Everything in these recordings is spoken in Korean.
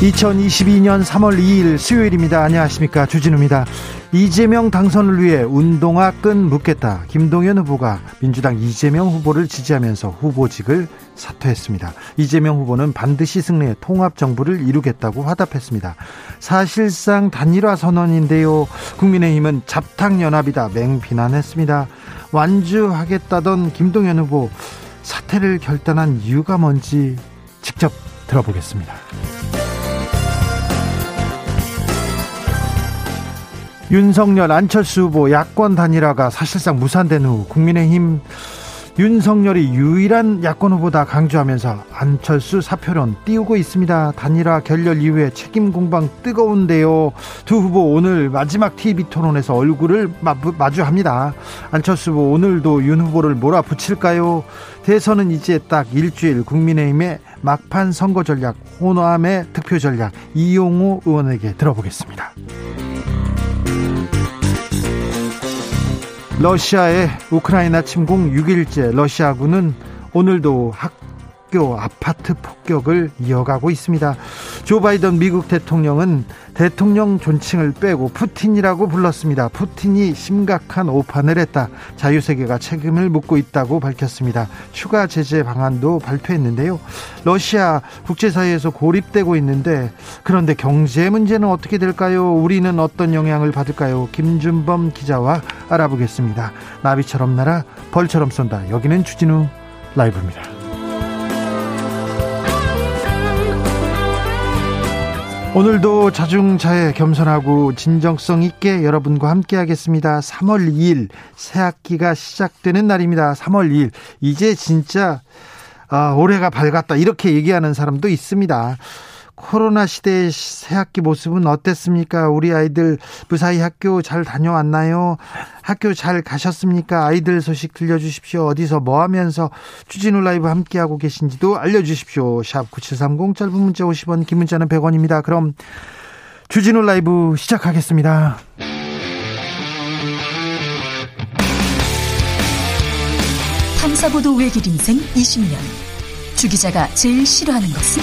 2022년 3월 2일 수요일입니다. 안녕하십니까. 주진우입니다. 이재명 당선을 위해 운동화 끈 묶겠다. 김동연 후보가 민주당 이재명 후보를 지지하면서 후보직을 사퇴했습니다. 이재명 후보는 반드시 승리해 통합정부를 이루겠다고 화답했습니다. 사실상 단일화 선언인데요. 국민의힘은 잡탕연합이다 맹비난했습니다. 완주하겠다던 김동연 후보 사퇴를 결단한 이유가 뭔지 직접 들어보겠습니다. 윤석열 안철수 후보 야권 단일화가 사실상 무산된 후 국민의힘 윤석열이 유일한 야권 후보다 강조하면서 안철수 사표론 띄우고 있습니다. 단일화 결렬 이후에 책임 공방 뜨거운데요. 두 후보 오늘 마지막 TV 토론에서 얼굴을 마주합니다. 안철수 후보 오늘도 윤 후보를 몰아붙일까요? 대선은 이제 딱 일주일 국민의힘의 막판 선거 전략, 호남의 득표 전략 이용호 의원에게 들어보겠습니다. 러시아의 우크라이나 침공 6일째 러시아군은 오늘도 학 교 아파트 폭격을 이어가고 있습니다. 조 바이든 미국 대통령은 대통령 존칭을 빼고 푸틴이라고 불렀습니다. 푸틴이 심각한 오판을 했다. 자유세계가 책임을 묻고 있다고 밝혔습니다. 추가 제재 방안도 발표했는데요. 러시아 국제사회에서 고립되고 있는데 그런데 경제 문제는 어떻게 될까요? 우리는 어떤 영향을 받을까요? 김준범 기자와 알아보겠습니다. 나비처럼 날아 벌처럼 쏜다. 여기는 주진우 라이브입니다. 오늘도 자중자애 겸손하고 진정성 있게 여러분과 함께 하겠습니다. 3월 2일 새 학기가 시작되는 날입니다. 3월 2일 이제 진짜 아, 올해가 밝았다 이렇게 얘기하는 사람도 있습니다. 코로나 시대의 새학기 모습은 어땠습니까? 우리 아이들 무사히 학교 잘 다녀왔나요? 학교 잘 가셨습니까? 아이들 소식 들려주십시오. 어디서 뭐 하면서 주진우 라이브 함께하고 계신지도 알려주십시오. 샵 9730 짧은 문자 50원, 긴 문자는 100원입니다. 그럼 주진우 라이브 시작하겠습니다. 탐사보도 외길 인생 20년. 주 기자가 제일 싫어하는 것은?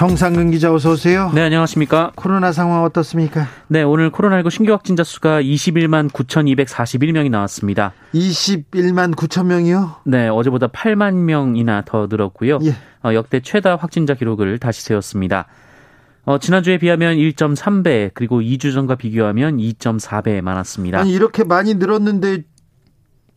정상근 기자 어서 오세요. 네, 안녕하십니까. 코로나 상황 어떻습니까? 네, 오늘 코로나19 신규 확진자 수가 21만 9,241명이 나왔습니다. 21만 9천 명이요? 네, 어제보다 8만 명이나 더 늘었고요. 예. 어, 역대 최다 확진자 기록을 다시 세웠습니다. 어, 지난주에 비하면 1.3배, 그리고 2주 전과 비교하면 2.4배 많았습니다. 아니, 이렇게 많이 늘었는데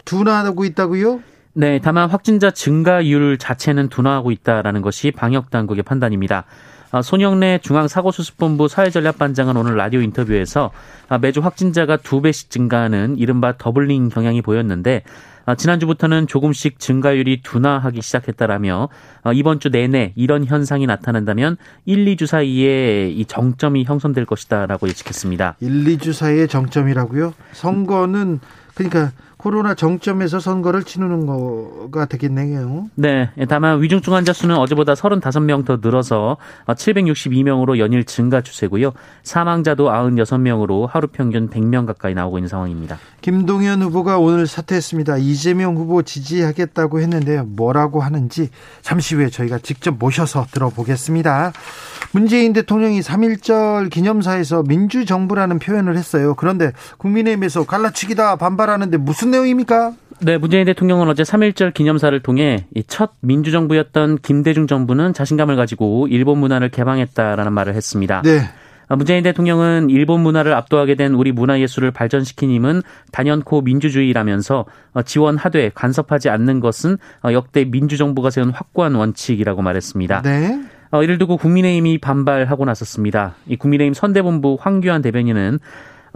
둔화하고 있다고요? 네, 다만 확진자 증가율 자체는 둔화하고 있다라는 것이 방역 당국의 판단입니다. 아, 손영래 중앙사고수습본부 사회전략반장은 오늘 라디오 인터뷰에서 아, 매주 확진자가 두 배씩 증가하는 이른바 doubling 경향이 보였는데 아, 지난주부터는 조금씩 증가율이 둔화하기 시작했다라며 이번 주 내내 이런 현상이 나타난다면 1, 2주 사이에 이 정점이 형성될 것이다라고 예측했습니다. 1, 2주 사이에 정점이라고요? 선거는 그러니까 코로나 정점에서 선거를 치르는 거가 되겠네요. 네. 다만 위중증 환자 수는 어제보다 35명 더 늘어서 762명으로 연일 증가 추세고요. 사망자도 96명으로 하루 평균 100명 가까이 나오고 있는 상황입니다. 김동연 후보가 오늘 사퇴했습니다. 이재명 후보 지지하겠다고 했는데요. 뭐라고 하는지 잠시 후에 저희가 직접 모셔서 들어보겠습니다. 문재인 대통령이 3.1절 기념사에서 민주정부라는 표현을 했어요. 그런데 국민의힘에서 갈라치기다 반발하는데 무슨 내용입니까? 네, 문재인 대통령은 어제 3.1절 기념사를 통해 첫 민주정부였던 김대중 정부는 자신감을 가지고 일본 문화를 개방했다라는 말을 했습니다. 네. 아, 문재인 대통령은 일본 문화를 압도하게 된 우리 문화예술을 발전시킨 힘은 단연코 민주주의라면서 어, 지원하되 간섭하지 않는 것은 어, 역대 민주정부가 세운 확고한 원칙이라고 말했습니다. 네. 어, 이를 두고 국민의힘이 반발하고 나섰습니다. 이 국민의힘 선대본부 황교안 대변인은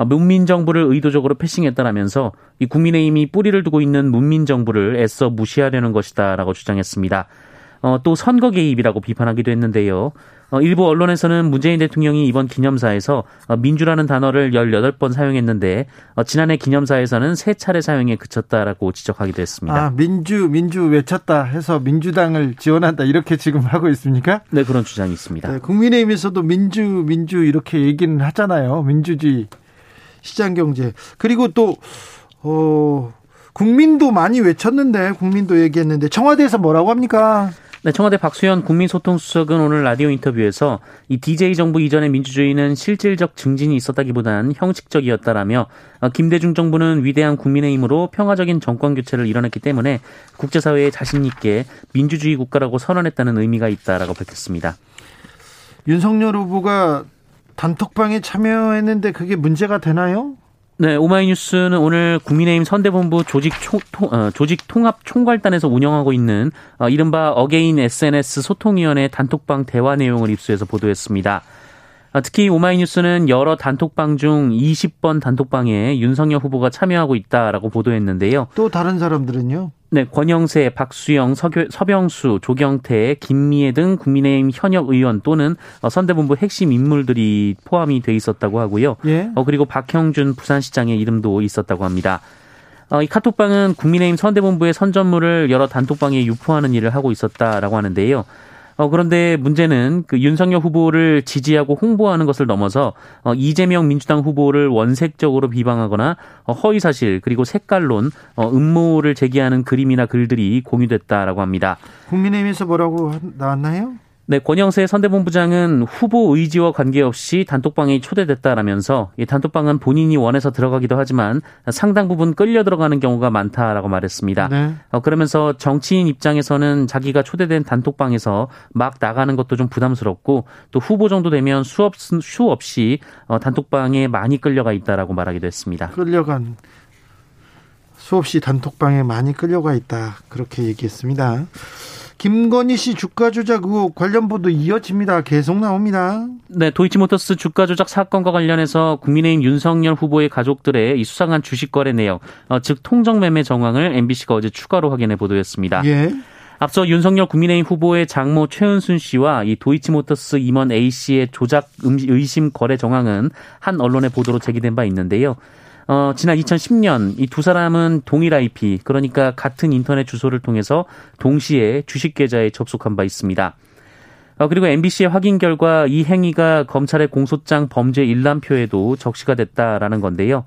문민 정부를 의도적으로 패싱했다라면서 이 국민의힘이 뿌리를 두고 있는 문민 정부를 애써 무시하려는 것이다라고 주장했습니다. 어, 또 선거 개입이라고 비판하기도 했는데요. 어, 일부 언론에서는 문재인 대통령이 이번 기념사에서 어, 민주라는 단어를 18번 사용했는데 어, 지난해 기념사에서는 세 차례 사용에 그쳤다라고 지적하기도 했습니다. 아, 민주 민주 외쳤다 해서 민주당을 지원한다 이렇게 지금 하고 있습니까? 네, 그런 주장이 있습니다. 네, 국민의힘에서도 민주 민주 이렇게 얘기는 하잖아요. 민주주의 시장 경제. 그리고 또 어, 국민도 많이 외쳤는데 국민도 얘기했는데 청와대에서 뭐라고 합니까? 네, 청와대 박수현 국민소통수석은 오늘 라디오 인터뷰에서 이 DJ 정부 이전의 민주주의는 실질적 증진이 있었다기보다는 형식적이었다라며 어, 김대중 정부는 위대한 국민의 힘으로 평화적인 정권 교체를 이뤄냈기 때문에 국제사회에 자신 있게 민주주의 국가라고 선언했다는 의미가 있다라고 밝혔습니다. 윤석열 후보가 단톡방에 참여했는데 그게 문제가 되나요? 네, 오마이뉴스는 오늘 국민의힘 선대본부 조직 총, 어, 조직 통합 총괄단에서 운영하고 있는 어, 이른바 again SNS 소통위원회 단톡방 대화 내용을 입수해서 보도했습니다. 어, 특히 오마이뉴스는 여러 단톡방 중 20번 단톡방에 윤석열 후보가 참여하고 있다라고 보도했는데요. 또 다른 사람들은요? 네, 권영세, 박수영, 서교, 서병수, 조경태, 김미애 등 국민의힘 현역 의원 또는 어, 선대본부 핵심 인물들이 포함이 돼 있었다고 하고요. 예? 어, 그리고 박형준 부산시장의 이름도 있었다고 합니다. 어, 이 카톡방은 국민의힘 선대본부의 선전물을 여러 단톡방에 유포하는 일을 하고 있었다라고 하는데요. 어, 그런데 문제는 그 윤석열 후보를 지지하고 홍보하는 것을 넘어서 어, 이재명 민주당 후보를 원색적으로 비방하거나 어, 허위 사실 그리고 색깔론, 어, 음모를 제기하는 그림이나 글들이 공유됐다라고 합니다. 국민의힘에서 뭐라고 나왔나요? 네, 권영세 선대본부장은 후보 의지와 관계없이 단톡방에 초대됐다라면서 이 단톡방은 본인이 원해서 들어가기도 하지만 상당 부분 끌려 들어가는 경우가 많다라고 말했습니다. 네. 어, 그러면서 정치인 입장에서는 자기가 초대된 단톡방에서 막 나가는 것도 좀 부담스럽고 또 후보 정도 되면 수업 수 없이 어, 단톡방에 많이 끌려가 있다라고 말하기도 했습니다. 끌려간 수없이 단톡방에 많이 끌려가 있다 그렇게 얘기했습니다. 김건희 씨 주가 조작 의혹 관련 보도 이어집니다. 계속 나옵니다. 네, 도이치모터스 주가 조작 사건과 관련해서 국민의힘 윤석열 후보의 가족들의 이 수상한 주식 거래 내역, 어, 즉 통정 매매 정황을 MBC가 어제 추가로 확인해 보도했습니다. 예. 앞서 윤석열 국민의힘 후보의 장모 최은순 씨와 이 도이치모터스 임원 A 씨의 조작 의심 거래 정황은 한 언론의 보도로 제기된 바 있는데요. 어, 지난 2010년 이 두 사람은 동일 IP, 그러니까 같은 인터넷 주소를 통해서 동시에 주식 계좌에 접속한 바 있습니다. 어, 그리고 MBC의 확인 결과 이 행위가 검찰의 공소장 범죄 일람표에도 적시가 됐다라는 건데요.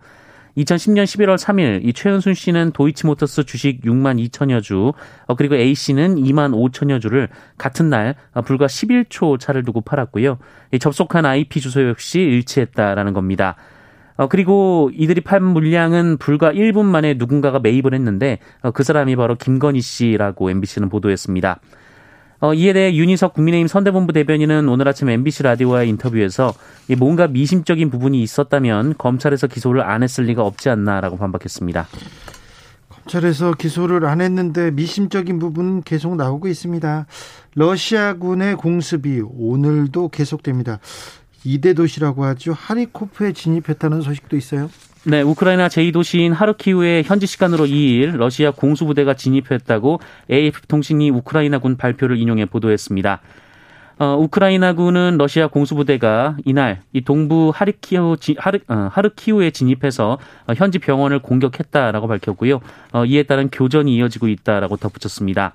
2010년 11월 3일 이 최은순 씨는 도이치모터스 주식 6만 2천여 주, 어, 그리고 A 씨는 2만 5천여 주를 같은 날 어, 불과 11초 차를 두고 팔았고요. 이 접속한 IP 주소 역시 일치했다라는 겁니다. 어, 그리고 이들이 판 물량은 불과 1분 만에 누군가가 매입을 했는데 어, 그 사람이 바로 김건희 씨라고 MBC는 보도했습니다. 어, 이에 대해 윤희석 국민의힘 선대본부 대변인은 오늘 아침 MBC 라디오와의 인터뷰에서 뭔가 미심적인 부분이 있었다면 검찰에서 기소를 안 했을 리가 없지 않나라고 반박했습니다. 검찰에서 기소를 안 했는데 미심적인 부분은 계속 나오고 있습니다. 러시아군의 공습이 오늘도 계속됩니다. 2대 도시라고 하죠. 하리코프에 진입했다는 소식도 있어요. 네, 우크라이나 제2도시인 하르키우에 현지 시간으로 2일 러시아 공수부대가 진입했다고 AF통신이 우크라이나군 발표를 인용해 보도했습니다. 어, 우크라이나군은 러시아 공수부대가 이날 이 동부 하르키우 하르, 어, 하르키우에 진입해서 어, 현지 병원을 공격했다라고 밝혔고요. 어, 이에 따른 교전이 이어지고 있다라고 덧붙였습니다.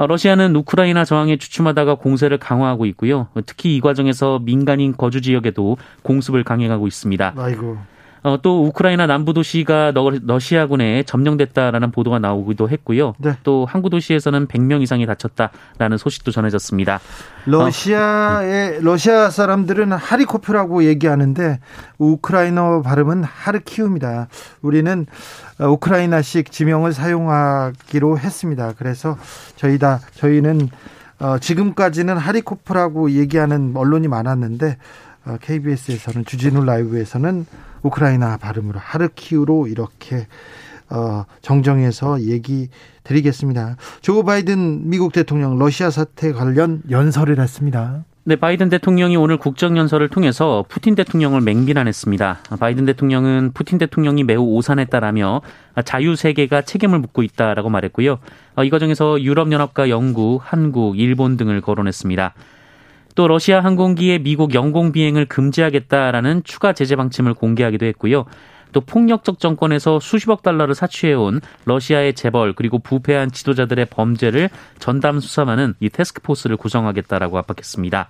어, 러시아는 우크라이나 저항에 주춤하다가 공세를 강화하고 있고요. 특히 이 과정에서 민간인 거주 지역에도 공습을 강행하고 있습니다. 아이고. 어, 또 우크라이나 남부 도시가 러시아군에 점령됐다라는 보도가 나오기도 했고요. 네. 또 항구 도시에서는 100명 이상이 다쳤다라는 소식도 전해졌습니다. 러시아의 어, 러시아 사람들은 하리코프라고 얘기하는데 우크라이나 발음은 하르키우입니다. 우리는 우크라이나식 지명을 사용하기로 했습니다. 그래서 저희 다 저희는 어, 지금까지는 하리코프라고 얘기하는 언론이 많았는데 어, KBS에서는 주진우 라이브에서는 우크라이나 발음으로 하르키우로 이렇게 어, 정정해서 얘기 드리겠습니다. 조 바이든 미국 대통령 러시아 사태 관련 연설을 했습니다. 네, 바이든 대통령이 오늘 국정연설을 통해서 푸틴 대통령을 맹비난했습니다. 바이든 대통령은 푸틴 대통령이 매우 오산했다라며 자유세계가 책임을 묻고 있다라고 말했고요. 어, 이 과정에서 유럽연합과 영국, 한국, 일본 등을 거론했습니다. 또 러시아 항공기의 미국 영공 비행을 금지하겠다라는 추가 제재 방침을 공개하기도 했고요. 또 폭력적 정권에서 수십억 달러를 사취해온 러시아의 재벌 그리고 부패한 지도자들의 범죄를 전담 수사하는 이 테스크포스를 구성하겠다라고 압박했습니다.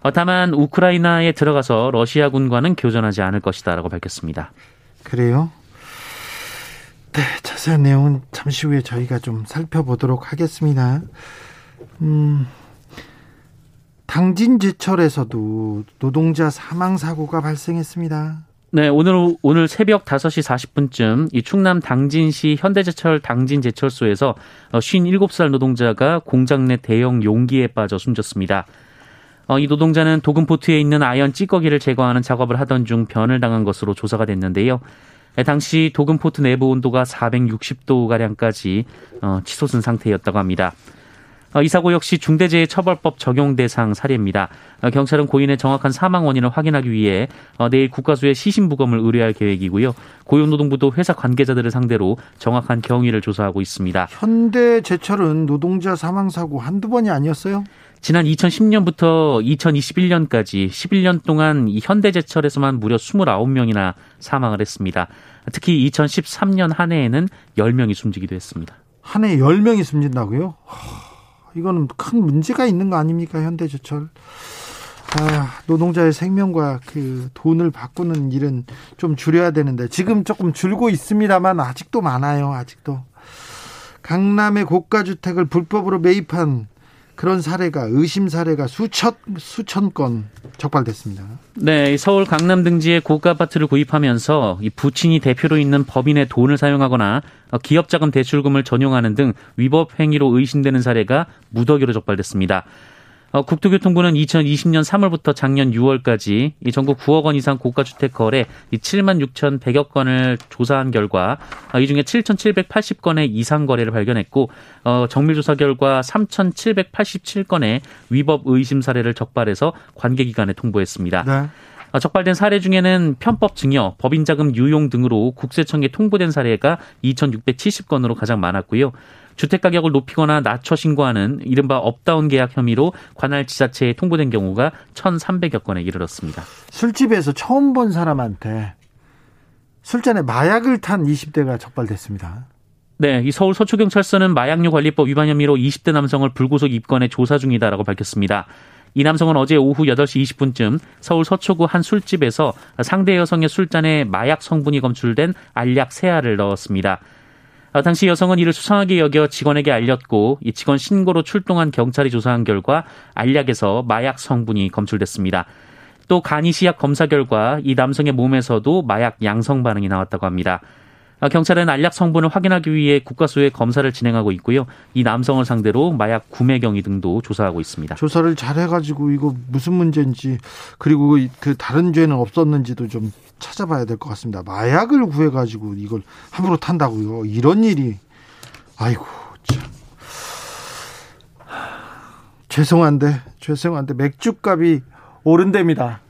어, 다만 우크라이나에 들어가서 러시아군과는 교전하지 않을 것이다라고 밝혔습니다. 그래요? 네, 자세한 내용은 잠시 후에 저희가 좀 살펴보도록 하겠습니다. 음, 당진제철에서도 노동자 사망 사고가 발생했습니다. 네, 오늘 오늘 새벽 5시 40분쯤 이 충남 당진시 현대제철 당진제철소에서 57살 노동자가 공장 내 대형 용기에 빠져 숨졌습니다. 어, 이 노동자는 도금포트에 있는 아연 찌꺼기를 제거하는 작업을 하던 중 변을 당한 것으로 조사가 됐는데요. 당시 도금포트 내부 온도가 460도 가량까지 어, 치솟은 상태였다고 합니다. 어, 이 사고 역시 중대재해처벌법 적용 대상 사례입니다. 어, 경찰은 고인의 정확한 사망 원인을 확인하기 위해 어, 내일 국가수에 시신 부검을 의뢰할 계획이고요. 고용노동부도 회사 관계자들을 상대로 정확한 경위를 조사하고 있습니다. 현대제철은 노동자 사망 사고 한두 번이 아니었어요? 지난 2010년부터 2021년까지 11년 동안 이 현대제철에서만 무려 29명이나 사망을 했습니다. 특히 2013년 한 해에는 10명이 숨지기도 했습니다. 한 해에 10명이 숨진다고요? 이거는 큰 문제가 있는 거 아닙니까 현대제철? 아, 노동자의 생명과 그 돈을 바꾸는 일은 좀 줄여야 되는데 지금 조금 줄고 있습니다만 아직도 많아요. 아직도 강남의 고가 주택을 불법으로 매입한 그런 사례가 의심 사례가 수천 수천 건 적발됐습니다. 네, 서울 강남 등지의 고가 아파트를 구입하면서 이 부친이 대표로 있는 법인의 돈을 사용하거나 기업 자금 대출금을 전용하는 등 위법 행위로 의심되는 사례가 무더기로 적발됐습니다. 어, 국토교통부는 2020년 3월부터 작년 6월까지 이 전국 9억 원 이상 고가 주택 거래 이 7만 6천100여 건을 조사한 결과 어, 이 중에 7,780건의 이상 거래를 발견했고 어, 정밀 조사 결과 3,787건의 위법 의심 사례를 적발해서 관계 기관에 통보했습니다. 네. 어, 적발된 사례 중에는 편법 증여, 법인 자금 유용 등으로 국세청에 통보된 사례가 2,670건으로 가장 많았고요. 주택 가격을 높이거나 낮춰 신고하는 이른바 up down 계약 혐의로 관할 지자체에 통보된 경우가 1,300여 건에 이르렀습니다. 술집에서 처음 본 사람한테 술잔에 마약을 탄 20대가 적발됐습니다. 네, 이 서울 서초경찰서는 마약류 관리법 위반 혐의로 20대 남성을 불구속 입건해 조사 중이다라고 밝혔습니다. 이 남성은 어제 오후 8시 20분쯤 서울 서초구 한 술집에서 상대 여성의 술잔에 마약 성분이 검출된 알약 세 알을 넣었습니다. 아, 당시 여성은 이를 수상하게 여겨 직원에게 알렸고 이 직원 신고로 출동한 경찰이 조사한 결과 알약에서 마약 성분이 검출됐습니다. 또 간이 시약 검사 결과 이 남성의 몸에서도 마약 양성 반응이 나왔다고 합니다. 아, 경찰은 알약 성분을 확인하기 위해 국가수의 검사를 진행하고 있고요. 이 남성을 상대로 마약 구매 경위 등도 조사하고 있습니다. 조사를 잘 해가지고 이거 무슨 문제인지 그리고 그 다른 죄는 없었는지도 좀 찾아봐야 될 것 같습니다. 마약을 구해가지고 이걸 함부로 탄다고요. 이런 일이 아이고 참 죄송한데 죄송한데 맥주값이 오른답니다.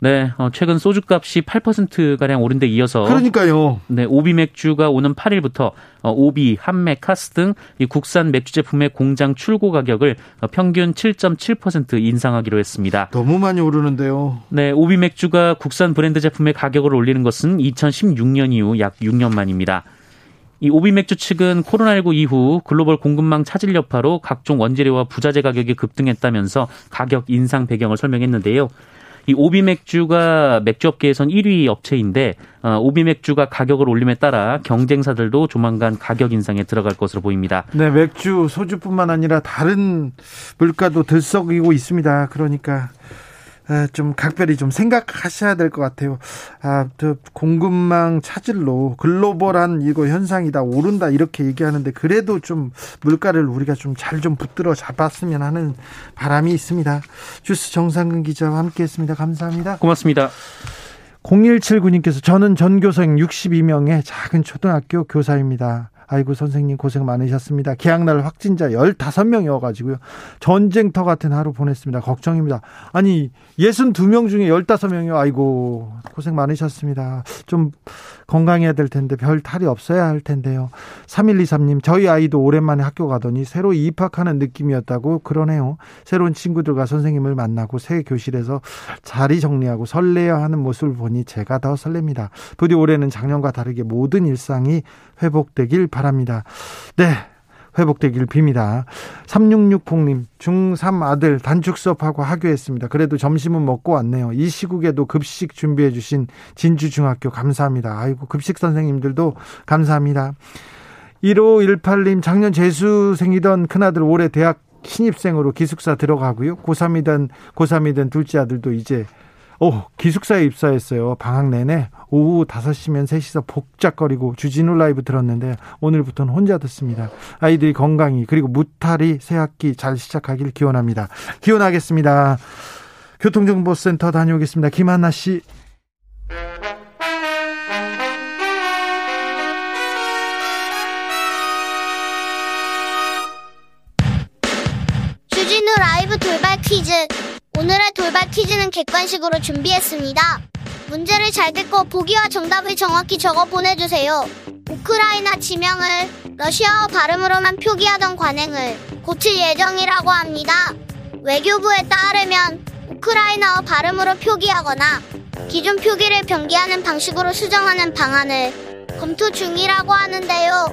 네, 어, 최근 소주값이 8%가량 오른 데 이어서 그러니까요. 네, 오비 맥주가 오는 8일부터 어, 오비, 한맥, 카스 등 이 국산 맥주 제품의 공장 출고 가격을 어, 평균 7.7% 인상하기로 했습니다. 너무 많이 오르는데요. 네, 오비 맥주가 국산 브랜드 제품의 가격을 올리는 것은 2016년 이후 약 6년 만입니다. 이 오비 맥주 측은 코로나19 이후 글로벌 공급망 차질 여파로 각종 원재료와 부자재 가격이 급등했다면서 가격 인상 배경을 설명했는데요. 이 오비 맥주가 맥주 업계에선 1위 업체인데 어, 오비 맥주가 가격을 올림에 따라 경쟁사들도 조만간 가격 인상에 들어갈 것으로 보입니다. 네, 맥주, 소주뿐만 아니라 다른 물가도 들썩이고 있습니다. 그러니까 좀 각별히 좀 생각하셔야 될 것 같아요. 아, 저 공급망 차질로 글로벌한 이거 현상이다 오른다 이렇게 얘기하는데 그래도 좀 물가를 우리가 좀 잘좀 좀 붙들어 잡았으면 하는 바람이 있습니다. 주스 정상근 기자와 함께했습니다. 감사합니다. 고맙습니다. 0179님께서 저는 전교생 62명의 작은 초등학교 교사입니다. 아이고 선생님 고생 많으셨습니다. 개학날 확진자 15명이어 가지고요. 전쟁터 같은 하루 보냈습니다. 걱정입니다. 아니 62명 중에 15명이요. 아이고 고생 많으셨습니다. 좀 건강해야 될 텐데 별 탈이 없어야 할 텐데요. 3123님 저희 아이도 오랜만에 학교 가더니 새로 입학하는 느낌이었다고 그러네요. 새로운 친구들과 선생님을 만나고 새 교실에서 자리 정리하고 설레어 하는 모습을 보니 제가 더 설렙니다. 부디 올해는 작년과 다르게 모든 일상이 회복되길 바랍니다. 네. 회복되길 빕니다. 3660님, 중3 아들 단축 수업하고 하교했습니다. 그래도 점심은 먹고 왔네요. 이 시국에도 급식 준비해주신 진주중학교 감사합니다. 아이고, 급식 선생님들도 감사합니다. 1518님, 작년 재수생이던 큰아들 올해 대학 신입생으로 기숙사 들어가고요. 고3이던, 고3이던 둘째 아들도 이제 오, 기숙사에 입사했어요. 방학 내내 오후 5시면 셋이서 복잡거리고 주진우 라이브 들었는데 오늘부터는 혼자 듣습니다. 아이들이 건강히 그리고 무탈이 새학기 잘 시작하길 기원합니다. 기원하겠습니다. 교통정보센터 다녀오겠습니다. 김한나 씨. 주진우 라이브 돌발 퀴즈. 오늘의 돌발 퀴즈는 객관식으로 준비했습니다. 문제를 잘 듣고 보기와 정답을 정확히 적어 보내주세요. 우크라이나 지명을 러시아어 발음으로만 표기하던 관행을 고칠 예정이라고 합니다. 외교부에 따르면 우크라이나어 발음으로 표기하거나 기존 표기를 변기하는 방식으로 수정하는 방안을 검토 중이라고 하는데요.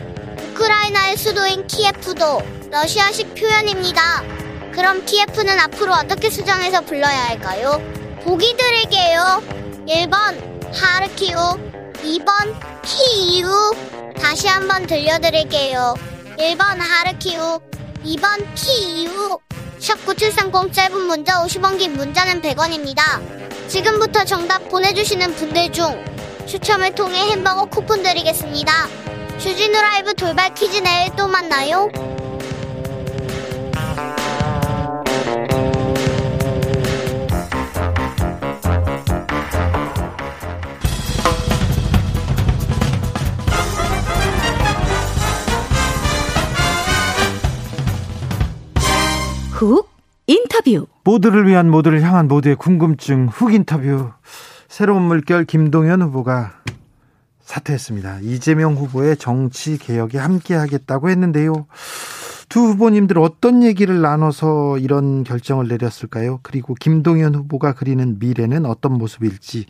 우크라이나의 수도인 키예프도 러시아식 표현입니다. 그럼 TF는 앞으로 어떻게 수정해서 불러야 할까요? 보기 드릴게요. 1번 하르키우 2번 키이우 다시 한번 들려드릴게요. 1번 하르키우 2번 키이우 샵9730 짧은 문자 50원 긴 문자는 100원입니다. 지금부터 정답 보내주시는 분들 중 추첨을 통해 햄버거 쿠폰 드리겠습니다. 주진우 라이브 돌발 퀴즈 내일 또 만나요. 훅 인터뷰 모두를 위한 모두를 향한 모두의 궁금증 훅 인터뷰 새로운 물결 김동연 후보가 사퇴했습니다. 이재명 후보의 정치 개혁에 함께하겠다고 했는데요. 두 후보님들 어떤 얘기를 나눠서 이런 결정을 내렸을까요? 그리고 김동연 후보가 그리는 미래는 어떤 모습일지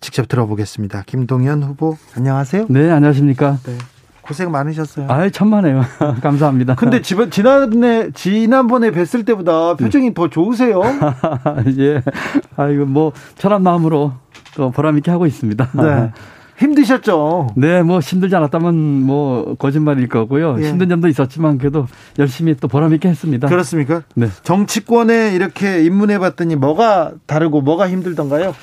직접 들어보겠습니다. 김동연 후보 안녕하세요. 네, 안녕하십니까? 네. 고생 많으셨어요. 아, 천만에요. 감사합니다. 근데 지난 지난번에 지난번에 뵀을 때보다 표정이 네. 더 좋으세요. 예. 아이고 뭐 편한 마음으로 또 보람 있게 하고 있습니다. 네. 힘드셨죠? 네, 뭐 힘들지 않았다면 뭐 거짓말일 거고요. 예. 힘든 점도 있었지만 그래도 열심히 또 보람 있게 했습니다. 그렇습니까? 네. 정치권에 이렇게 입문해 봤더니 뭐가 다르고 뭐가 힘들던가요?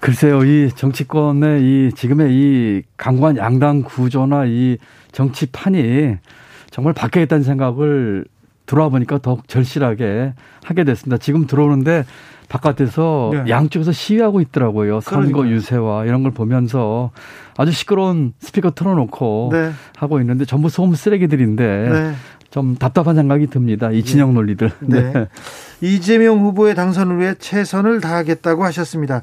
글쎄요, 이 정치권의 이 지금의 이 강관 양당 구조나 이 정치판이 정말 바뀌겠다는 생각을 들어와 보니까 더욱 절실하게 하게 됐습니다. 지금 들어오는데 바깥에서 네. 양쪽에서 시위하고 있더라고요. 선거 그러니까요. 유세와 이런 걸 보면서 아주 시끄러운 스피커 틀어놓고 네. 하고 있는데 전부 소음 쓰레기들인데 네. 좀 답답한 생각이 듭니다. 이 진영 네. 논리들. 네. 네. 이재명 후보의 당선을 위해 최선을 다하겠다고 하셨습니다.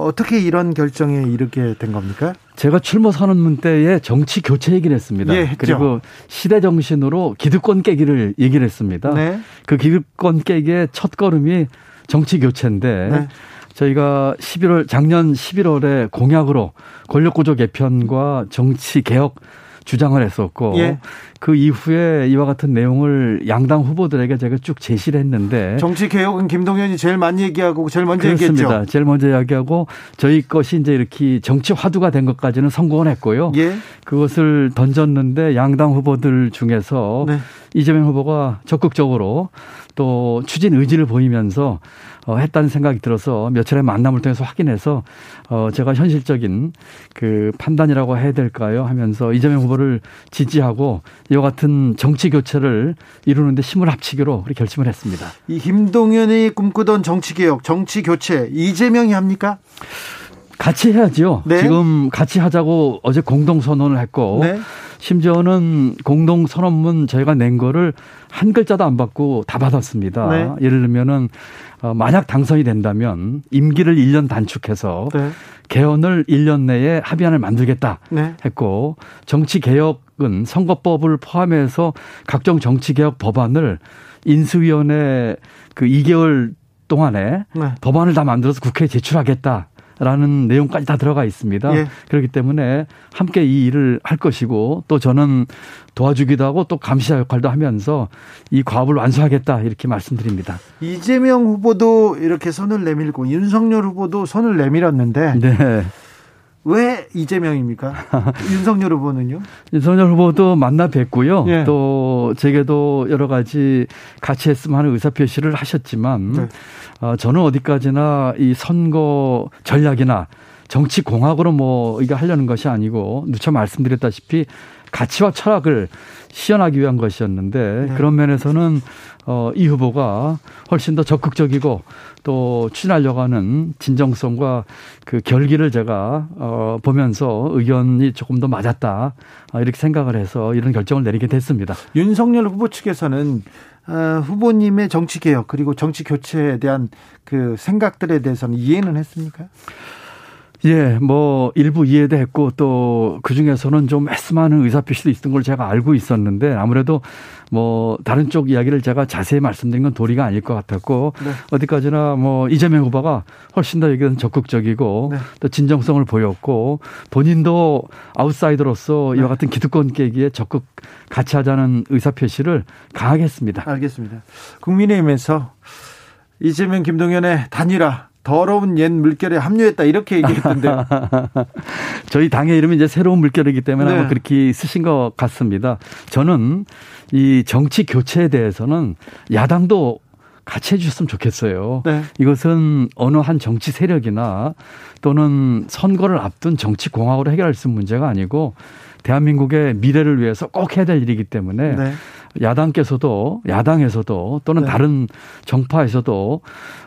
어떻게 이런 결정에 이르게 된 겁니까? 제가 출마 선언문 때에 정치 교체 얘기를 했습니다. 예, 그리고 시대 정신으로 기득권 깨기를 얘기를 했습니다. 네. 그 기득권 깨기의 첫 걸음이 정치 교체인데 네. 저희가 11월 작년 11월에 공약으로 권력 구조 개편과 정치 개혁 주장을 했었고 예. 그 이후에 이와 같은 내용을 양당 후보들에게 제가 쭉 제시를 했는데 정치 개혁은 김동연이 제일 많이 얘기하고 제일 먼저 그렇습니다. 얘기했죠. 제일 먼저 이야기하고 저희 것이 이제 이렇게 정치 화두가 된 것까지는 성공을 했고요. 예. 그것을 던졌는데 양당 후보들 중에서 네. 이재명 후보가 적극적으로 또 추진 의지를 보이면서 어, 했다는 생각이 들어서 며칠의 만남을 통해서 확인해서 어, 제가 현실적인 그 판단이라고 해야 될까요 하면서 이재명 후보를 지지하고 이와 같은 정치 교체를 이루는데 힘을 합치기로 결심을 했습니다. 이 김동연이 꿈꾸던 정치 개혁, 정치 교체 이재명이 합니까? 같이 해야죠. 네. 지금 같이 하자고 어제 공동 선언을 했고 네. 심지어는 공동 선언문 저희가 낸 거를 한 글자도 안 받고 다 받았습니다. 네. 예를 들면은 어, 만약 당선이 된다면 임기를 1년 단축해서 네. 개헌을 1년 내에 합의안을 만들겠다 네. 했고 정치 개혁은 선거법을 포함해서 각종 정치 개혁 법안을 인수위원회 그 2개월 동안에 네. 법안을 다 만들어서 국회에 제출하겠다. 라는 내용까지 다 들어가 있습니다. 예. 그렇기 때문에 함께 이 일을 할 것이고 또 저는 도와주기도 하고 또 감시자 역할도 하면서 이 과업을 완수하겠다 이렇게 말씀드립니다. 이재명 후보도 이렇게 손을 내밀고 윤석열 후보도 손을 내밀었는데 네. 왜 이재명입니까? 윤석열 후보는요? 윤석열 후보도 만나 뵙고요. 예. 또 제게도 여러 가지 같이 했으면 하는 의사표시를 하셨지만 네. 어, 저는 어디까지나 이 선거 전략이나 정치 공학으로 뭐 이게 하려는 것이 아니고 누차 말씀드렸다시피 가치와 철학을 시연하기 위한 것이었는데 네. 그런 면에서는 어, 이 후보가 훨씬 더 적극적이고 또 추진하려고 하는 진정성과 그 결기를 제가 어, 보면서 의견이 조금 더 맞았다 어, 이렇게 생각을 해서 이런 결정을 내리게 됐습니다. 윤석열 후보 측에서는 어, 후보님의 정치 개혁 그리고 정치 교체에 대한 그 생각들에 대해서는 이해는 했습니까? 예, 뭐 일부 이해도 했고 또 그 중에서는 좀 애쓰하는 의사표시도 있던 걸 제가 알고 있었는데 아무래도 뭐 다른 쪽 이야기를 제가 자세히 말씀드린 건 도리가 아닐 것 같았고 네. 어디까지나 뭐 이재명 후보가 훨씬 더 여기는 적극적이고 네. 또 진정성을 보였고 본인도 아웃사이더로서 네. 이와 같은 기득권 깨기에 적극 같이 하자는 의사표시를 강하게 했습니다. 알겠습니다. 국민의힘에서 이재명 김동연의 단일화 더러운 옛 물결에 합류했다 이렇게 얘기했던데요. 저희 당의 이름이 이제 새로운 물결이기 때문에 네. 아마 그렇게 쓰신 것 같습니다. 저는 이 정치 교체에 대해서는 야당도 같이 해주셨으면 좋겠어요. 네. 이것은 어느 한 정치 세력이나 또는 선거를 앞둔 정치 공학으로 해결할 수 있는 문제가 아니고 대한민국의 미래를 위해서 꼭 해야 될 일이기 때문에 네. 야당께서도 야당에서도 또는 네. 다른 정파에서도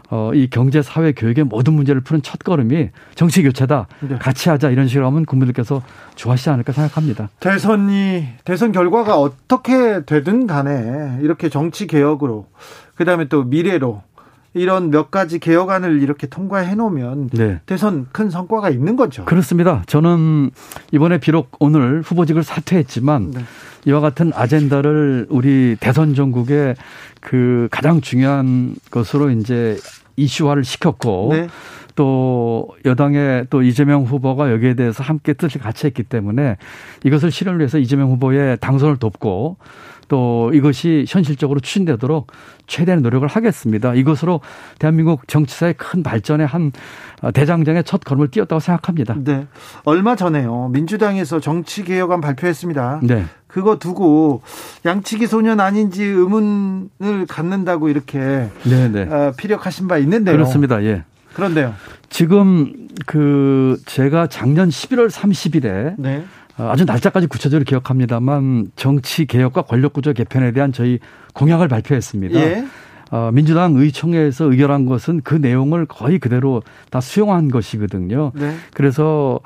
어, 이 경제 사회 교육의 모든 문제를 푸는 첫 걸음이 정치 교체다. 네. 같이 하자 이런 식으로 하면 국민들께서 좋아하시지 않을까 생각합니다. 대선이 대선 결과가 어떻게 되든 간에 이렇게 정치 개혁으로 그다음에 또 미래로 이런 몇 가지 개혁안을 이렇게 통과해 놓으면 네. 대선 큰 성과가 있는 거죠. 그렇습니다. 저는 이번에 비록 오늘 후보직을 사퇴했지만 네. 이와 같은 아젠다를 우리 대선 전국의 그 가장 중요한 것으로 이제 이슈화를 시켰고 네. 또 여당의 또 이재명 후보가 여기에 대해서 함께 뜻을 같이 했기 때문에 이것을 실현을 위해서 이재명 후보의 당선을 돕고 또 이것이 현실적으로 추진되도록 최대한 노력을 하겠습니다. 이것으로 대한민국 정치사의 큰 발전에 한 대장장의 첫 걸음을 띄었다고 생각합니다. 네. 얼마 전에요. 민주당에서 정치개혁안 발표했습니다. 네. 그거 두고 양치기 소년 아닌지 의문을 갖는다고 이렇게 네네. 네. 어, 피력하신 바 있는데요. 그렇습니다. 예. 그런데요. 지금 그 제가 작년 11월 30일에 네. 어, 아주 날짜까지 구체적으로 기억합니다만 정치 개혁과 권력 구조 개편에 대한 저희 공약을 발표했습니다. 예. 어, 민주당 의총회에서 의결한 것은 그 내용을 거의 그대로 다 수용한 것이거든요. 네. 그래서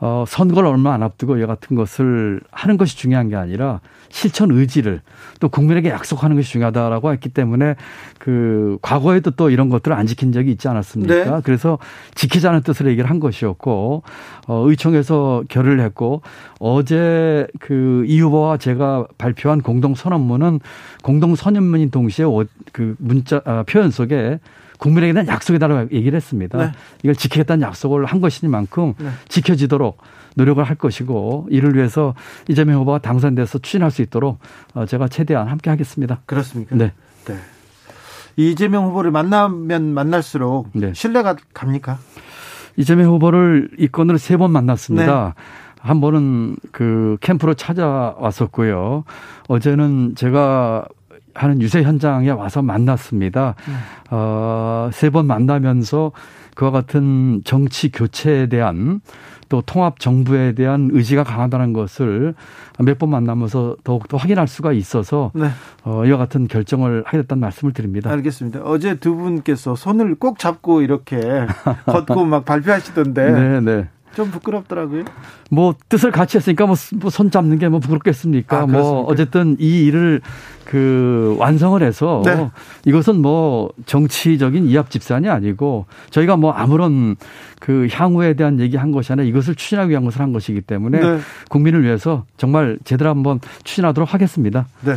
어, 선거를 얼마 안 앞두고 이 같은 것을 하는 것이 중요한 게 아니라 실천 의지를 또 국민에게 약속하는 것이 중요하다라고 했기 때문에 그 과거에도 또 이런 것들을 안 지킨 적이 있지 않았습니까? 네. 그래서 지키자는 뜻으로 얘기를 한 것이었고 어, 의총에서 결의를 했고 어제 그 이 후보와 제가 발표한 공동 선언문은 공동 선언문인 동시에 그 문자 아, 표현 속에 국민에게 대한 약속이다라고 얘기를 했습니다. 네. 이걸 지키겠다는 약속을 한 것이니만큼 네. 지켜지도록 노력을 할 것이고 이를 위해서 이재명 후보가 당선돼서 추진할 수 있도록 어, 제가 최대한 함께 하겠습니다. 그렇습니까? 네. 네. 이재명 후보를 만나면 만날수록 네. 신뢰가 갑니까? 이재명 후보를 이 건으로 세 번 만났습니다. 한 번은 그 캠프로 찾아왔었고요. 어제는 제가 하는 유세 현장에 와서 만났습니다. 어, 세 번 만나면서 그와 같은 정치 교체에 대한 또 통합 정부에 대한 의지가 강하다는 것을 몇 번 만나면서 더욱더 확인할 수가 있어서 네. 어, 이와 같은 결정을 하게 됐다는 말씀을 드립니다. 알겠습니다. 어제 두 분께서 손을 꼭 잡고 이렇게 걷고 막 발표하시던데 네, 네. 좀 부끄럽더라고요. 뭐 뜻을 같이 했으니까 뭐 손 잡는 게 뭐 부끄럽겠습니까? 아, 뭐? 어쨌든 이 일을 그 완성을 해서 네. 이것은 뭐 정치적인 이합 집산이 아니고 저희가 뭐 아무런 그 향후에 대한 얘기한 것이 아니라 이것을 추진하기 위한 것을 한 것이기 때문에 네. 국민을 위해서 정말 제대로 한번 추진하도록 하겠습니다. 네.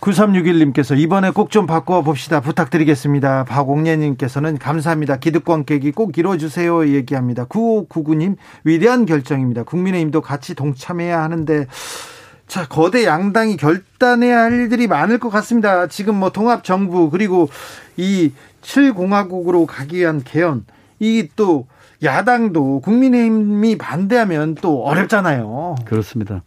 9361님께서 이번에 꼭 좀 바꿔 봅시다. 부탁드리겠습니다. 박옥례님께서는 감사합니다. 기득권 깨기 꼭 이뤄주세요. 얘기합니다. 9599님 위대한 결정입니다. 국민의힘도 같이 동참해야 하는데 자 거대 양당이 결단해야 할 일들이 많을 것 같습니다. 지금 뭐 통합 정부 그리고 이 7공화국으로 가기 위한 개헌 이 또 야당도 국민의힘이 반대하면 또 어렵잖아요. 그렇습니다.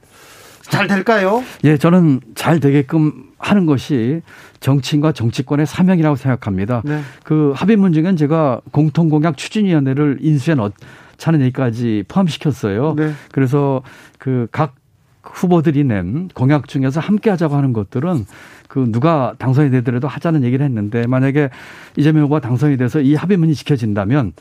잘 될까요? 예, 저는 잘 되게끔 하는 것이 정치인과 정치권의 사명이라고 생각합니다. 네. 그 합의문 중엔 제가 공통공약 추진위원회를 인수해 넣자는 얘기까지 포함시켰어요. 네. 그래서 그각 후보들이 낸 공약 중에서 함께 하자고 하는 것들은 그 누가 당선이 되더라도 하자는 얘기를 했는데 만약에 이재명 후보가 당선이 돼서 이 합의문이 지켜진다면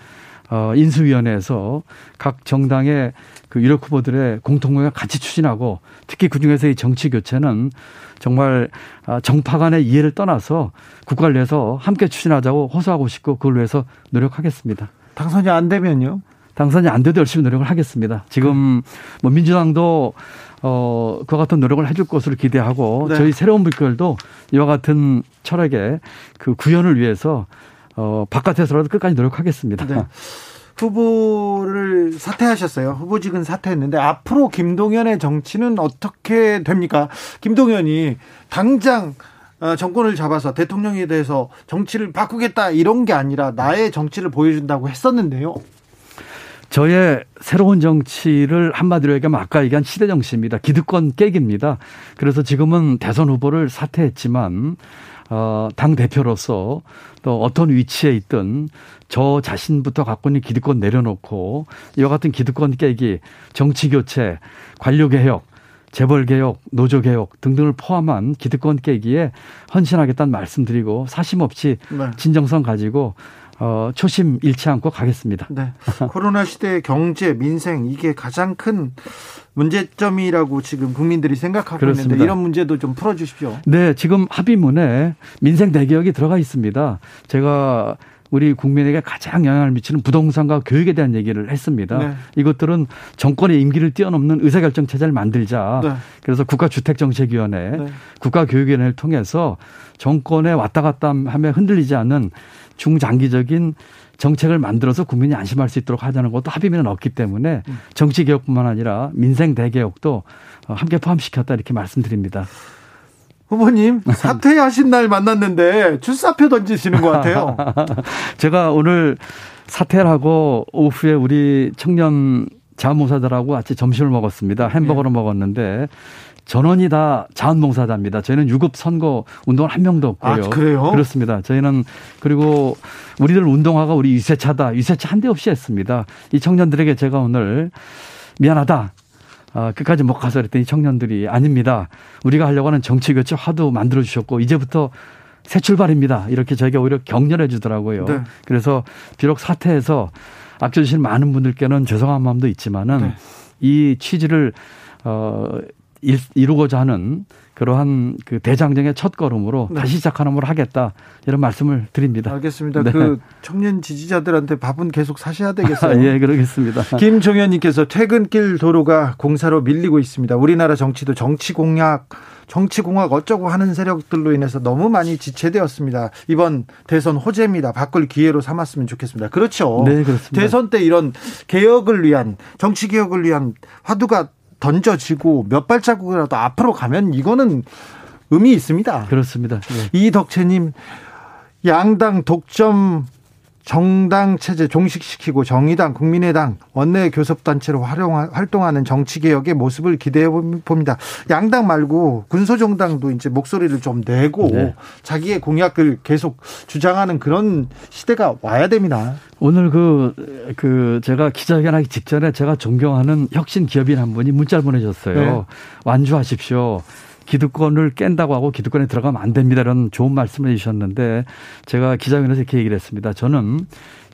어, 인수위원회에서 각 정당의 그 유력 후보들의 공통공약 같이 추진하고 특히 그 중에서 이 정치 교체는 정말 아, 정파 간의 이해를 떠나서 국가를 위해서 함께 추진하자고 호소하고 싶고 그걸 위해서 노력하겠습니다. 당선이 안 되면요? 당선이 안 돼도 열심히 노력을 하겠습니다. 지금 뭐 민주당도 어, 그와 같은 노력을 해줄 것으로 기대하고 네. 저희 새로운 물결도 이와 같은 철학의 그 구현을 위해서 어, 바깥에서라도 끝까지 노력하겠습니다. 네. 후보를 사퇴하셨어요. 후보직은 사퇴했는데 앞으로 김동연의 정치는 어떻게 됩니까? 김동연이 당장 어, 정권을 잡아서 대통령에 대해서 정치를 바꾸겠다 이런 게 아니라 나의 정치를 보여준다고 했었는데요. 저의 새로운 정치를 한마디로 얘기하면 아까 얘기한 시대 정치입니다. 기득권 깨기입니다. 그래서 지금은 대선 후보를 사퇴했지만 어, 당 대표로서 또 어떤 위치에 있든 저 자신부터 갖고 있는 기득권 내려놓고 이와 같은 기득권 깨기, 정치 교체, 관료 개혁, 재벌 개혁, 노조 개혁 등등을 포함한 기득권 깨기에 헌신하겠다는 말씀드리고 사심 없이 네. 진정성 가지고 어, 초심 잃지 않고 가겠습니다. 네. 코로나 시대의 경제, 민생 이게 가장 큰 문제점이라고 지금 국민들이 생각하고 그렇습니다. 있는데 이런 문제도 좀 풀어 주십시오. 네, 지금 합의문에 민생 대개혁이 들어가 있습니다. 제가 우리 국민에게 가장 영향을 미치는 부동산과 교육에 대한 얘기를 했습니다. 네. 이것들은 정권의 임기를 뛰어넘는 의사결정 체제를 만들자. 네. 그래서 국가주택정책위원회, 네. 국가교육위원회를 통해서 정권에 왔다 갔다 하며 흔들리지 않는 중장기적인 정책을 만들어서 국민이 안심할 수 있도록 하자는 것도 합의문에 넣었기 때문에 음. 정치 개혁뿐만 아니라 민생 대개혁도 함께 포함시켰다 이렇게 말씀드립니다. 후보님 사퇴하신 날 만났는데 출사표 던지시는 것 같아요. 제가 오늘 사퇴를 하고 오후에 우리 청년 자원봉사자들하고 같이 점심을 먹었습니다. 햄버거를 예. 먹었는데 전원이 다 자원봉사자입니다. 저희는 유급 선거 운동을 한 명도 없고요. 아, 그래요? 그렇습니다. 저희는 그리고 우리들 운동화가 우리 유세차다. 유세차 한 대 없이 했습니다. 이 청년들에게 제가 오늘 미안하다. 아, 끝까지 못 가서 그랬더니 청년들이 아닙니다. 우리가 하려고 하는 정치 교체 화두 만들어 주셨고 이제부터 새 출발입니다. 이렇게 저에게 오히려 격려해 주더라고요. 네. 그래서 비록 사퇴해서 아껴주신 많은 분들께는 죄송한 마음도 있지만은 네. 이 취지를 어 일- 이루고자 하는 그러한 그 대장정의 첫 걸음으로 네. 다시 시작하는 걸 하겠다 이런 말씀을 드립니다. 알겠습니다. 네. 그 청년 지지자들한테 밥은 계속 사셔야 되겠어요. 아, 예, 그러겠습니다. 김종현님께서 퇴근길 도로가 공사로 밀리고 있습니다. 우리나라 정치도 정치 공약 정치 공학 어쩌고 하는 세력들로 인해서 너무 많이 지체되었습니다. 이번 대선 호재입니다. 바꿀 기회로 삼았으면 좋겠습니다. 그렇죠. 네, 그렇습니다. 대선 때 이런 개혁을 위한 정치 개혁을 위한 화두가 던져지고 몇 발자국이라도 앞으로 가면 이거는 의미 있습니다. 그렇습니다. 네. 이덕채님 양당 독점 정당 체제 종식시키고 정의당, 국민의당, 원내 교섭단체로 활동하는 정치 개혁의 모습을 기대해 봅니다. 양당 말고 군소정당도 이제 목소리를 좀 내고 네. 자기의 공약을 계속 주장하는 그런 시대가 와야 됩니다. 오늘 그, 그, 제가 기자회견하기 직전에 제가 존경하는 혁신 기업인 한 분이 문자를 보내셨어요. 네. 완주하십시오. 기득권을 깬다고 하고 기득권에 들어가면 안 됩니다. 이런 좋은 말씀을 해주셨는데 제가 기자회견에서 이렇게 얘기를 했습니다. 저는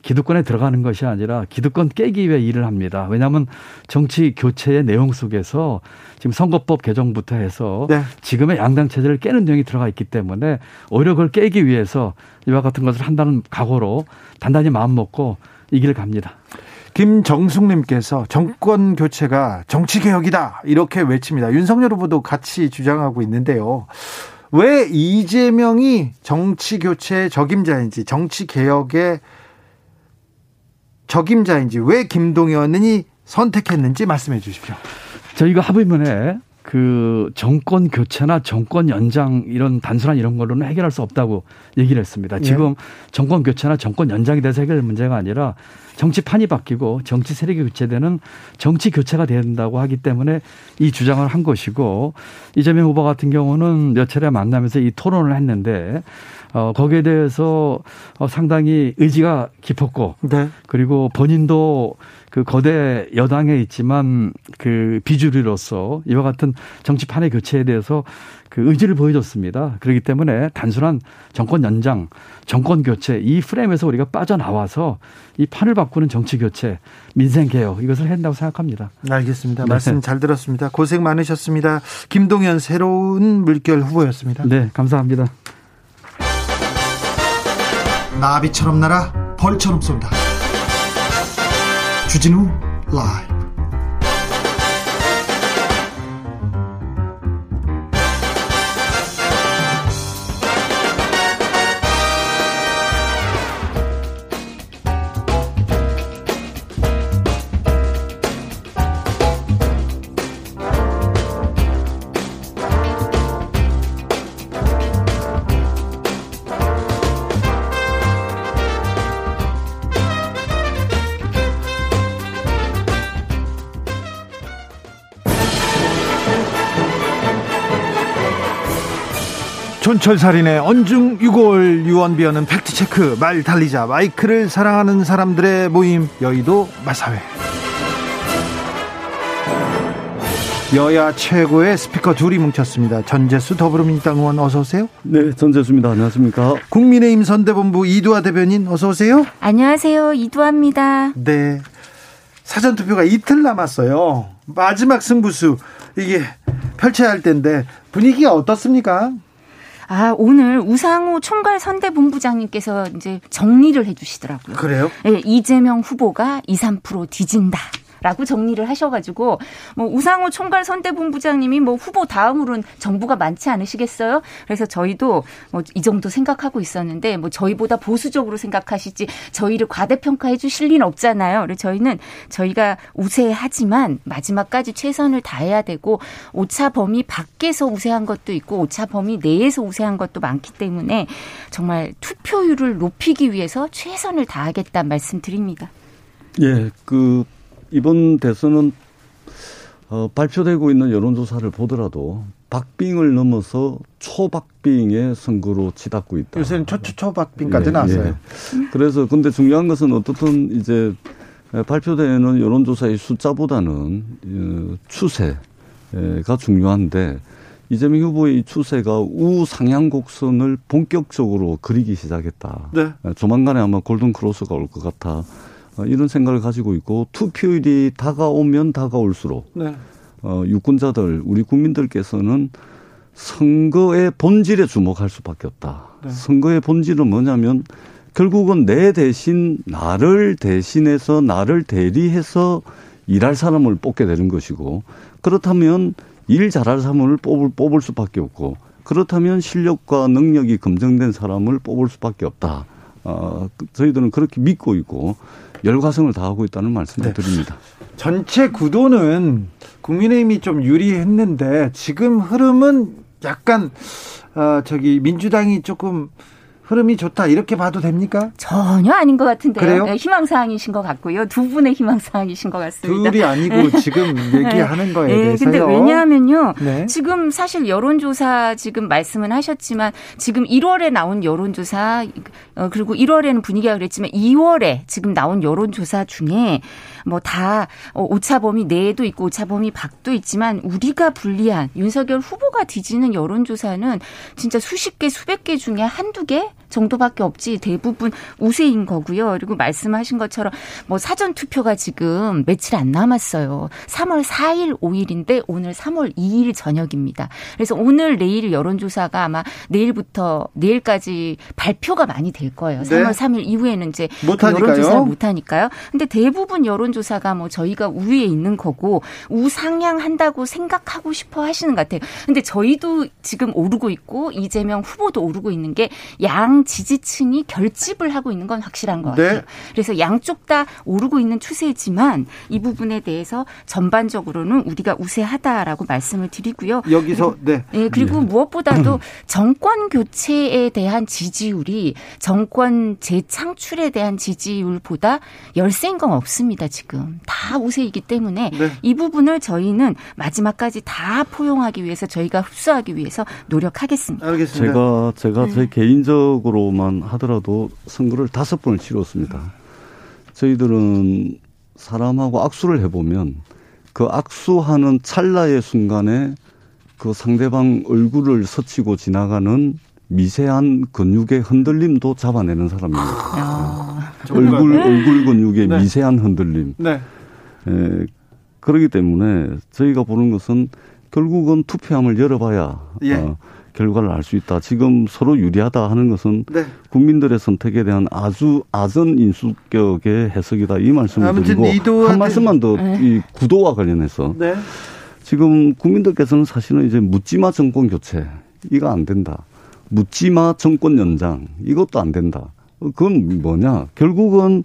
기득권에 들어가는 것이 아니라 기득권 깨기 위해 일을 합니다. 왜냐하면 정치 교체의 내용 속에서 지금 선거법 개정부터 해서 네. 지금의 양당 체제를 깨는 내용이 들어가 있기 때문에 오히려 그걸 깨기 위해서 이와 같은 것을 한다는 각오로 단단히 마음 먹고 이 길을 갑니다. 김정숙님께서 정권 교체가 정치 개혁이다 이렇게 외칩니다. 윤석열 후보도 같이 주장하고 있는데요. 왜 이재명이 정치 교체의 적임자인지 정치 개혁의 적임자인지 왜 김동연이 선택했는지 말씀해 주십시오. 저희가 합의문에 그 정권 교체나 정권 연장 이런 단순한 이런 걸로는 해결할 수 없다고 얘기를 했습니다. 예. 지금 정권 교체나 정권 연장이 돼서 해결 문제가 아니라 정치판이 바뀌고 정치 세력이 교체되는 정치 교체가 된다고 하기 때문에 이 주장을 한 것이고 이재명 후보 같은 경우는 몇 차례 만나면서 이 토론을 했는데 어, 거기에 대해서 어, 상당히 의지가 깊었고 네. 그리고 본인도 그 거대 여당에 있지만 그 비주류로서 이와 같은 정치판의 교체에 대해서 그 의지를 보여줬습니다. 그렇기 때문에 단순한 정권 연장, 정권 교체 이 프레임에서 우리가 빠져나와서 이 판을 바꾸는 정치 교체, 민생 개혁 이것을 해야 한다고 생각합니다. 알겠습니다. 네. 말씀 잘 들었습니다. 고생 많으셨습니다. 김동연 새로운 물결 후보였습니다. 네, 감사합니다. 나비처럼 날아 벌처럼 쏜다. 주진 촌철살인의 언중 6월 유언비어는 팩트체크 말 달리자 마이크를 사랑하는 사람들의 모임 여의도 마사회 여야 최고의 스피커 둘이 뭉쳤습니다. 전재수 더불어민주당 의원 어서 오세요. 네, 전재수입니다. 안녕하십니까? 국민의힘 선대본부 이두아 대변인 어서 오세요. 안녕하세요. 이두아입니다. 네. 사전 투표가 이틀 남았어요. 마지막 승부수 이게 펼쳐야 할 텐데 분위기가 어떻습니까? 아, 오늘 우상호 총괄 선대본부장님께서 이제 정리를 해 주시더라고요. 그래요? 네, 이재명 후보가 2, 3% 뒤진다. 라고 정리를 하셔가지고 뭐 우상호 총괄 선대본부장님이 뭐 후보 다음으로는 정부가 많지 않으시겠어요? 그래서 저희도 뭐 이 정도 생각하고 있었는데 뭐 저희보다 보수적으로 생각하시지 저희를 과대평가해 주실 리는 없잖아요. 그래서 저희는 저희가 우세하지만 마지막까지 최선을 다해야 되고 오차 범위 밖에서 우세한 것도 있고 오차 범위 내에서 우세한 것도 많기 때문에 정말 투표율을 높이기 위해서 최선을 다하겠다 말씀드립니다. 예, 그 이번 대선은 어, 발표되고 있는 여론조사를 보더라도 박빙을 넘어서 초박빙의 선거로 치닫고 있다. 요새는 초초 초박빙까지 예, 나왔어요. 예. 그래서 근데 중요한 것은 어떻든 이제 발표되는 여론조사의 숫자보다는 어, 추세가 중요한데 이재명 후보의 이 추세가 우상향 곡선을 본격적으로 그리기 시작했다. 네. 조만간에 아마 골든 크로스가 올 것 같아. 어, 이런 생각을 가지고 있고 투표율이 다가오면 다가올수록 네. 어, 유권자들 우리 국민들께서는 선거의 본질에 주목할 수밖에 없다. 네. 선거의 본질은 뭐냐면 결국은 내 대신 나를 대신해서 나를 대리해서 일할 사람을 뽑게 되는 것이고 그렇다면 일 잘할 사람을 뽑을 뽑을 수밖에 없고 그렇다면 실력과 능력이 검증된 사람을 뽑을 수밖에 없다. 어, 저희들은 그렇게 믿고 있고 열과성을 다하고 있다는 말씀을 네. 드립니다. 전체 구도는 국민의힘이 좀 유리했는데 지금 흐름은 약간 어, 저기 민주당이 조금 흐름이 좋다 이렇게 봐도 됩니까? 전혀 아닌 것 같은데요. 그래요? 네, 희망사항이신 것 같고요. 두 분의 희망사항이신 것 같습니다. 둘이 아니고 네. 지금 얘기하는 거에 네, 대해서요. 근데 왜냐하면요. 네. 지금 사실 여론조사 지금 말씀은 하셨지만 지금 1월에 나온 여론조사 어, 그리고 1월에는 분위기가 그랬지만 2월에 지금 나온 여론조사 중에 뭐다 어, 오차범위 내에도 있고 오차범위 밖도 있지만 우리가 불리한 윤석열 후보가 뒤지는 여론조사는 진짜 수십 개 수백 개 중에 한두 개 정도밖에 없지 대부분 우세인 거고요. 그리고 말씀하신 것처럼 뭐 사전 투표가 지금 며칠 안 남았어요. 3월 4일 5일인데 오늘 3월 2일 저녁입니다. 그래서 오늘 내일 여론조사가 아마 내일부터 내일까지 발표가 많이 될 거예요. 3월 네. 3일 이후에는 이제 그 여론조사를 못 하니까요. 근데 대부분 여론조사가 뭐 저희가 우위에 있는 거고 우상향한다고 생각하고 싶어 하시는 것 같아요. 근데 저희도 지금 오르고 있고 이재명 후보도 오르고 있는 게 양 지지층이 결집을 하고 있는 건 확실한 것 네. 같아요. 네. 그래서 양쪽 다 오르고 있는 추세지만 이 부분에 대해서 전반적으로는 우리가 우세하다라고 말씀을 드리고요. 여기서 네. 네 그리고 네. 무엇보다도 정권 교체에 대한 지지율이 정권 재창출에 대한 지지율보다 열세인 건 없습니다. 지금 다 우세이기 때문에 네. 이 부분을 저희는 마지막까지 다 포용하기 위해서 저희가 흡수하기 위해서 노력하겠습니다. 알겠습니다. 제가 제가 제 네. 개인적 으로 만 하더라도 선거를 다섯 번을 치렀습니다. 저희들은 사람하고 악수를 해보면 그 악수하는 찰나의 순간에 그 상대방 얼굴을 스치고 지나가는 미세한 근육의 흔들림도 잡아내는 사람입니다. 아, 얼굴 얼굴 근육의 네. 미세한 흔들림. 네. 에, 그렇기 때문에 저희가 보는 것은 결국은 투표함을 열어봐야 예. 어, 결과를 알 수 있다. 지금 서로 유리하다 하는 것은 네. 국민들의 선택에 대한 아주 아전 인수격의 해석이다. 이 말씀을 드리고 한 말씀만 더이 네. 구도와 관련해서 네. 지금 국민들께서는 사실은 이제 묻지마 정권 교체 이거 안 된다. 묻지마 정권 연장 이것도 안 된다. 그건 뭐냐? 결국은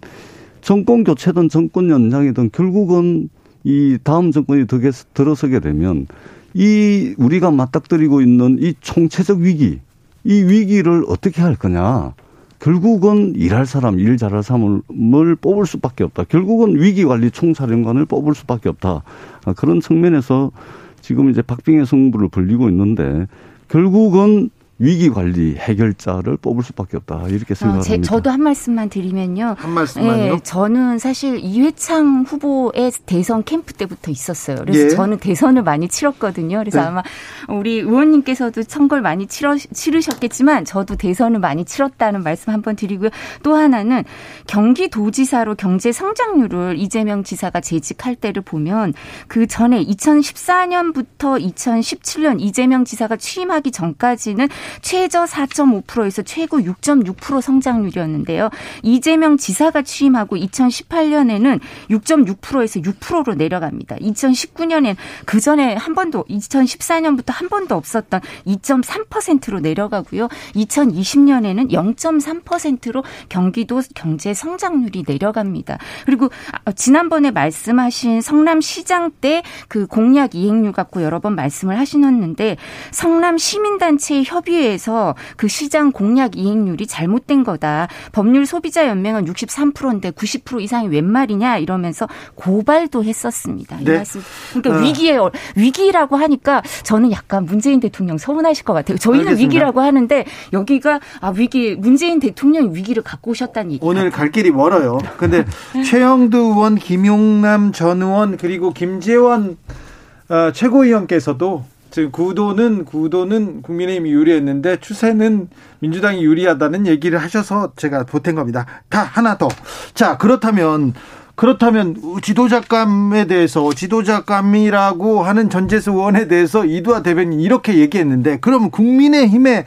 정권 교체든 정권 연장이든 결국은 이 다음 정권이 들어서게 되면 이 우리가 맞닥뜨리고 있는 이 총체적 위기, 이 위기를 어떻게 할 거냐. 결국은 일할 사람, 일 잘할 사람을 뽑을 수밖에 없다. 결국은 위기관리 총사령관을 뽑을 수밖에 없다. 아, 그런 측면에서 지금 이제 박빙의 승부를 벌리고 있는데 결국은 위기 관리 해결자를 뽑을 수밖에 없다 이렇게 생각합니다. 어, 저도 한 말씀만 드리면요. 한 말씀만요. 예, 저는 사실 이회창 후보의 대선 캠프 때부터 있었어요. 그래서 예. 저는 대선을 많이 치렀거든요. 그래서 네. 아마 우리 의원님께서도 선거를 많이 치러, 치르셨겠지만 저도 대선을 많이 치렀다는 말씀 한번 드리고요. 또 하나는 경기도지사로 경제 성장률을 이재명 지사가 재직할 때를 보면 그 전에 2014년부터 2017년 이재명 지사가 취임하기 전까지는 최저 4.5%에서 최고 6.6% 성장률이었는데요. 이재명 지사가 취임하고 2018년에는 6.6%에서 6%로 내려갑니다. 2019년엔 그 전에 한 번도 2014년부터 한 번도 없었던 2.3%로 내려가고요. 2020년에는 0.3%로 경기도 경제 성장률이 내려갑니다. 그리고 아, 지난번에 말씀하신 성남시장 때 그 공약 이행률 갖고 여러 번 말씀을 하시는데 성남 시민단체 협의 협의회에서 그 시장 공약 이행률이 잘못된 거다. 법률 소비자 연맹은 63%인데 90% 이상이 웬 말이냐 이러면서 고발도 했었습니다. 이 네. 말씀. 그러니까 어. 위기에 위기라고 하니까 저는 약간 문재인 대통령 서운하실 것 같아요. 저희는 알겠습니다. 위기라고 하는데 여기가 아 위기 문재인 대통령이 위기를 갖고 오셨다는 얘기. 오늘 갈 길이 멀어요. 근데 최영두 의원, 김용남 전 의원 그리고 김재원 어, 최고위원께서도 지금 구도는 구도는 국민의힘이 유리했는데 추세는 민주당이 유리하다는 얘기를 하셔서 제가 보탠 겁니다. 다 하나 더. 자 그렇다면 그렇다면 지도자감에 대해서 지도자감이라고 하는 전재수 의원에 대해서 이두아 대변인 이렇게 얘기했는데 그럼 국민의힘의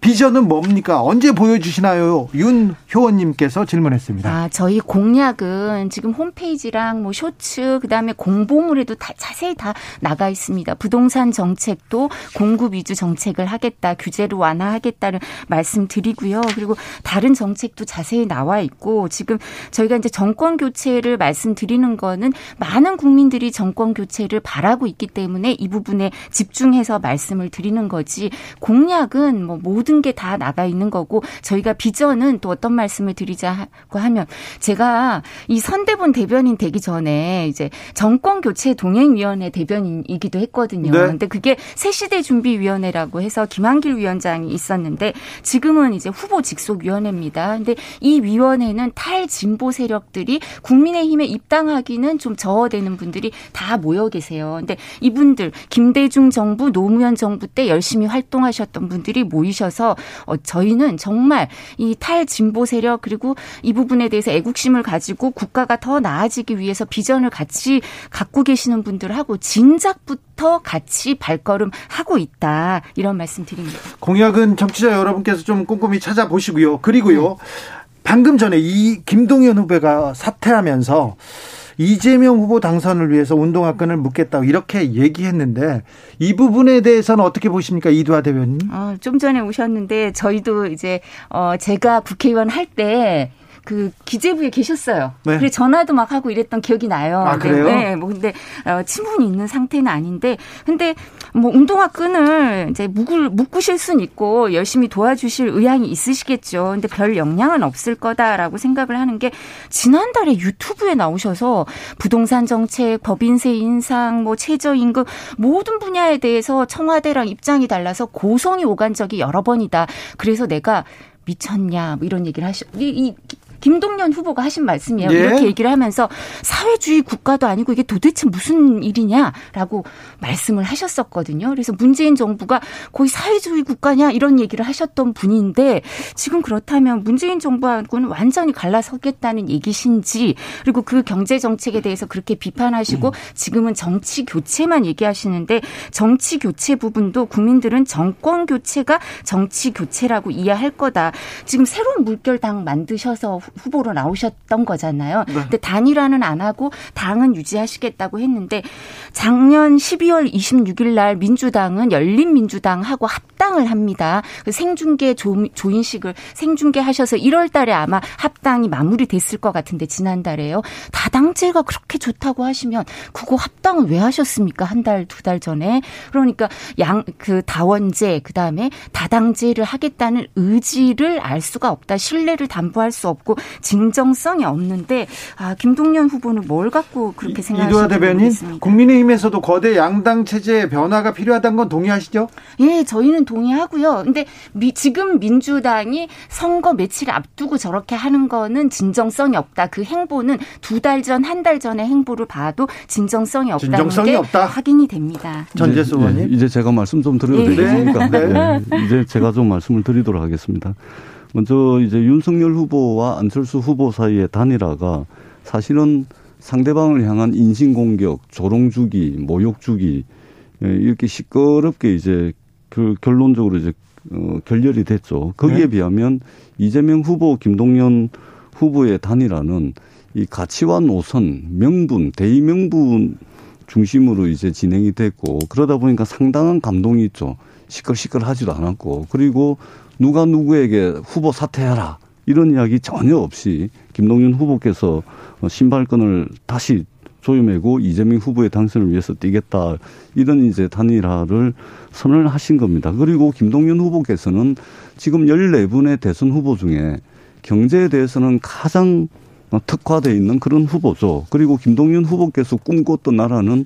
비전은 뭡니까? 언제 보여주시나요? 윤효원님께서 질문했습니다. 아, 저희 공약은 지금 홈페이지랑 뭐 쇼츠, 그 다음에 공보물에도 다 자세히 다 나가 있습니다. 부동산 정책도 공급 위주 정책을 하겠다, 규제를 완화하겠다는 말씀 드리고요. 그리고 다른 정책도 자세히 나와 있고, 지금 저희가 이제 정권 교체를 말씀드리는 거는 많은 국민들이 정권 교체를 바라고 있기 때문에 이 부분에 집중해서 말씀을 드리는 거지, 공약은 뭐 모든 게 다 나가 있는 거고, 저희가 비전은 또 어떤 말씀을 드리자고 하면, 제가 이 선대본 대변인 되기 전에 이제 정권 교체 동행위원회 대변인이기도 했거든요. 네. 근데 그게 새시대 준비위원회라고 해서 김한길 위원장이 있었는데 지금은 이제 후보 직속위원회입니다. 근데 이 위원회는 탈진보 세력들이 국민의힘에 입당하기는 좀 저어되는 분들이 다 모여 계세요. 근데 이분들 김대중 정부 노무현 정부 때 열심히 활동하셨던 분들이 모이셔서 어, 저희는 정말 이 탈진보 세력 그리고 이 부분에 대해서 애국심을 가지고 국가가 더 나아지기 위해서 비전을 같이 갖고 계시는 분들하고 진작부터 같이 발걸음 하고 있다 이런 말씀 드립니다. 공약은 정치자 여러분께서 좀 꼼꼼히 찾아보시고요. 그리고요. 방금 전에 이 김동연 후보가 사퇴하면서 이재명 후보 당선을 위해서 운동화끈을 묶겠다고 이렇게 얘기했는데 이 부분에 대해서는 어떻게 보십니까? 이두하 대변인? 어, 좀 전에 오셨는데 저희도 이제 어 제가 국회의원 할때 그 기재부에 계셨어요. 네. 그래 전화도 막 하고 이랬던 기억이 나요. 아, 근데, 그래요? 네, 뭐 근데 어, 친분이 있는 상태는 아닌데, 근데 뭐 운동화 끈을 이제 묶을 묶으실 수는 있고 열심히 도와주실 의향이 있으시겠죠. 근데 별 영향은 없을 거다라고 생각을 하는 게 지난달에 유튜브에 나오셔서 부동산 정책, 법인세 인상, 뭐 최저임금 모든 분야에 대해서 청와대랑 입장이 달라서 고성이 오간 적이 여러 번이다. 그래서 내가 미쳤냐 뭐 이런 얘기를 하시 이, 이 김동연 후보가 하신 말씀이에요. 예. 이렇게 얘기를 하면서 사회주의 국가도 아니고 이게 도대체 무슨 일이냐라고 말씀을 하셨었거든요. 그래서 문재인 정부가 거의 사회주의 국가냐 이런 얘기를 하셨던 분인데 지금 그렇다면 문재인 정부하고는 완전히 갈라서겠다는 얘기신지 그리고 그 경제 정책에 대해서 그렇게 비판하시고 지금은 정치 교체만 얘기하시는데 정치 교체 부분도 국민들은 정권 교체가 정치 교체라고 이해할 거다. 지금 새로운 물결당 만드셔서 후- 후보로 나오셨던 거잖아요. 근데 단일화는 안 하고 당은 유지하시겠다고 했는데 작년 12월 26일 날 민주당은 열린민주당하고 합당을 합니다. 그 생중계 조, 조인식을 생중계하셔서 1월 달에 아마 합당이 마무리됐을 것 같은데 지난달에요. 다당제가 그렇게 좋다고 하시면 그거 합당을 왜 하셨습니까? 한 달, 두 달 전에. 그러니까 양, 그 다원제, 그 다음에 다당제를 하겠다는 의지를 알 수가 없다. 신뢰를 담보할 수 없고 진정성이 없는데, 아, 김동연 후보는 뭘 갖고 그렇게 생각하시는지 대변인, 모르겠습니다. 국민의힘에서도 거대 양당 체제의 변화가 필요하다는 건 동의하시죠? 예, 저희는 동의하고요. 근데 미- 지금 민주당이 선거 며칠 앞두고 저렇게 하는 거는 진정성이 없다. 그 행보는 두 달 전, 한 달 전의 행보를 봐도 진정성이 없다는 진정성이 게 없다. 확인이 됩니다. 전재수 이제, 의원님. 예, 이제 제가 말씀 좀 드려도 네. 되겠습니까? 네. 예, 이제 제가 좀 말씀을 드리도록 하겠습니다. 먼저 이제 윤석열 후보와 안철수 후보 사이의 단일화가 사실은 상대방을 향한 인신공격, 조롱주기, 모욕주기 예, 이렇게 시끄럽게 이제 그 결론적으로 이제 어, 결렬이 됐죠. 거기에 네. 비하면 이재명 후보, 김동연 후보의 단일화는 이 가치와 노선, 명분, 대의 명분 중심으로 이제 진행이 됐고 그러다 보니까 상당한 감동이 있죠. 시끌시끌하지도 않았고 그리고 누가 누구에게 후보 사퇴하라 이런 이야기 전혀 없이 김동연 후보께서 어, 신발끈을 다시 조여매고 이재명 후보의 당선을 위해서 뛰겠다 이런 이제 단일화를 선언을 하신 겁니다. 그리고 김동연 후보께서는 지금 14분의 대선 후보 중에 경제에 대해서는 가장 어, 특화돼 있는 그런 후보죠. 그리고 김동연 후보께서 꿈꿨던 나라는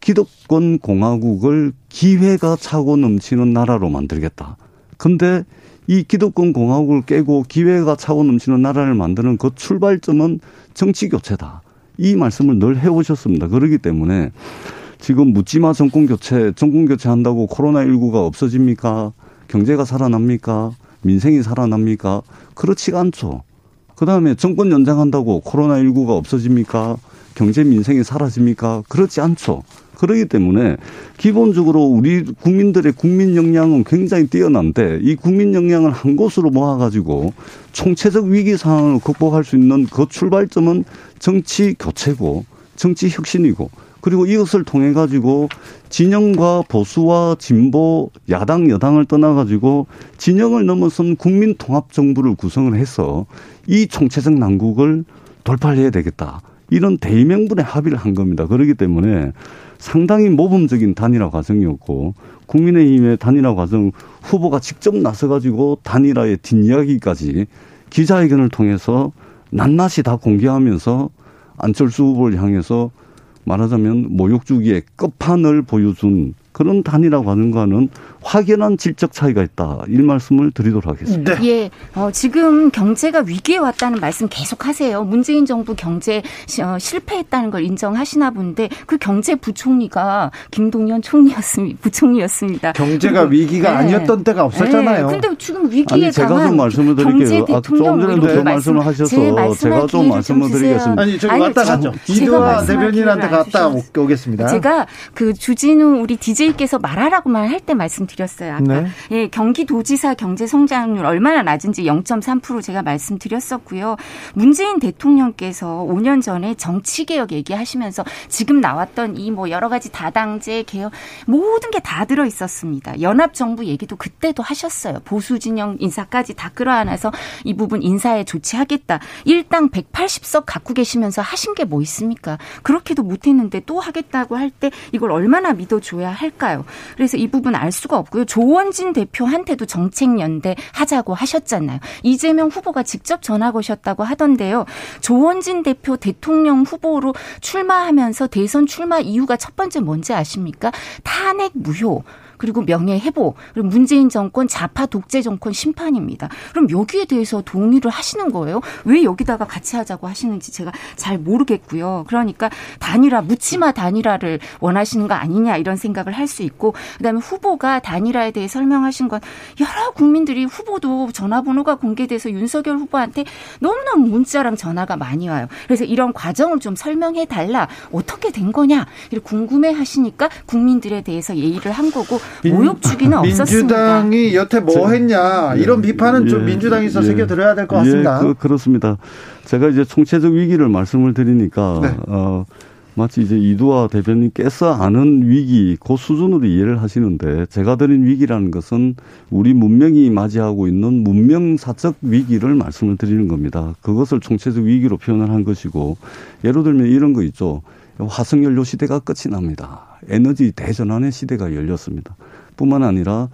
기득권 공화국을 기회가 차고 넘치는 나라로 만들겠다. 근데 이 기득권 공화국을 깨고 기회가 차고 넘치는 나라를 만드는 그 출발점은 정치 교체다. 이 말씀을 늘 해오셨습니다. 그렇기 때문에 지금 묻지마 정권 교체, 정권 교체 한다고 코로나19가 없어집니까? 경제가 살아납니까? 민생이 살아납니까? 그렇지가 않죠. 그 다음에 정권 연장한다고 코로나19가 없어집니까? 경제 민생이 사라집니까? 그렇지 않죠. 그러기 때문에 기본적으로 우리 국민들의 국민 역량은 굉장히 뛰어난데 이 국민 역량을 한 곳으로 모아가지고 총체적 위기 상황을 극복할 수 있는 그 출발점은 정치 교체고 정치 혁신이고 그리고 이것을 통해 가지고 진영과 보수와 진보 야당 여당을 떠나 가지고 진영을 넘어선 국민 통합 정부를 구성을 해서 이 총체적 난국을 돌파해야 되겠다. 이런 대의명분의 합의를 한 겁니다. 그렇기 때문에 상당히 모범적인 단일화 과정이었고 국민의힘의 단일화 과정 후보가 직접 나서 가지고 단일화의 뒷이야기까지 기자회견을 통해서 낱낱이 다 공개하면서 안철수 후보를 향해서 말하자면 모욕 주기의 끝판을 보여준 그런 하는 거는 확연한 질적 차이가 있다. 이 말씀을 드리도록 하겠습니다. 네. 예, 어, 지금 경제가 위기에 왔다는 말씀 계속 하세요. 문재인 정부 경제 어, 실패했다는 걸 인정하시나 본데 그 경제 부총리가 김동연 총리였습니다. 부총리였습니다. 경제가 그리고, 위기가 네. 아니었던 때가 없었잖아요. 네. 근데 지금 위기에 아니, 제가 좀 말씀을 드릴게요. 아, 좀 전에 말씀을 하셔서 제가 좀 말씀을 드리겠습니다. 아니, 저기 왔다 갔죠. 이도화 대변인한테 갔다 오겠습니다. 제가 그 주진우 우리 DJ DJ께서 말하라고만 할때 말씀드렸 어요. 아까 네. 예, 경기도지사 경제 성장률 얼마나 낮은지 0.3% 제가 말씀드렸었고요. 문재인 대통령께서 5년 전에 정치 개혁 얘기하시면서 지금 나왔던 이 뭐 여러 가지 다당제 개혁 모든 게 다 들어 있었습니다. 연합 정부 얘기도 그때도 하셨어요. 보수 진영 인사까지 다 끌어안아서 이 부분 인사에 조치하겠다. 일당 180석 갖고 계시면서 하신 게 뭐 있습니까? 그렇게도 못했는데 또 하겠다고 할 때 이걸 얼마나 믿어줘야 할까? 할까요? 그래서 이 부분 알 수가 없 고요. 조원진 대표한테도 정책연대 하자고 하셨잖아요. 이재명 후보가 직접 전화 거셨다고 하던데요. 조원진 대표 대통령 후보로 출마하면서 대선 출마 이유가 첫 번째 뭔지 아십니까? 탄핵 무효. 그리고 명예 회복, 그리고 문재인 정권 좌파 독재 정권 심판입니다. 그럼 여기에 대해서 동의를 하시는 거예요? 왜 여기다가 같이 하자고 하시는지 제가 잘 모르겠고요. 그러니까 단일화 묻지마 단일화를 원하시는 거 아니냐 이런 생각을 할 수 있고 그다음에 후보가 단일화에 대해 설명하신 건 여러 국민들이 후보도 전화번호가 공개돼서 윤석열 후보한테 너무너무 문자랑 전화가 많이 와요. 그래서 이런 과정을 좀 설명해 달라. 어떻게 된 거냐? 이렇게 궁금해 하시니까 국민들에 대해서 예의를 한 거고 모욕 주기는 없었습니다. 민주당이 여태 뭐 했냐 이런 비판은 예, 좀 민주당에서 예, 새겨 들어야 될 것 같습니다. 예, 그, 렇습니다 제가 이제 총체적 위기를 말씀을 드리니까 네. 어, 마치 이제 이두화 대변인께서 아는 위기 그 수준으로 이해를 하시는데 제가 드린 위기라는 것은 우리 문명이 맞이하고 있는 문명사적 위기를 말씀을 드리는 겁니다. 그것을 총체적 위기로 표현을 한 것이고 예를 들면 이런 거 있죠. 화석연료 시대가 끝이 납니다. 에너지 대전환의 시대가 열렸습니다. 뿐만 아니라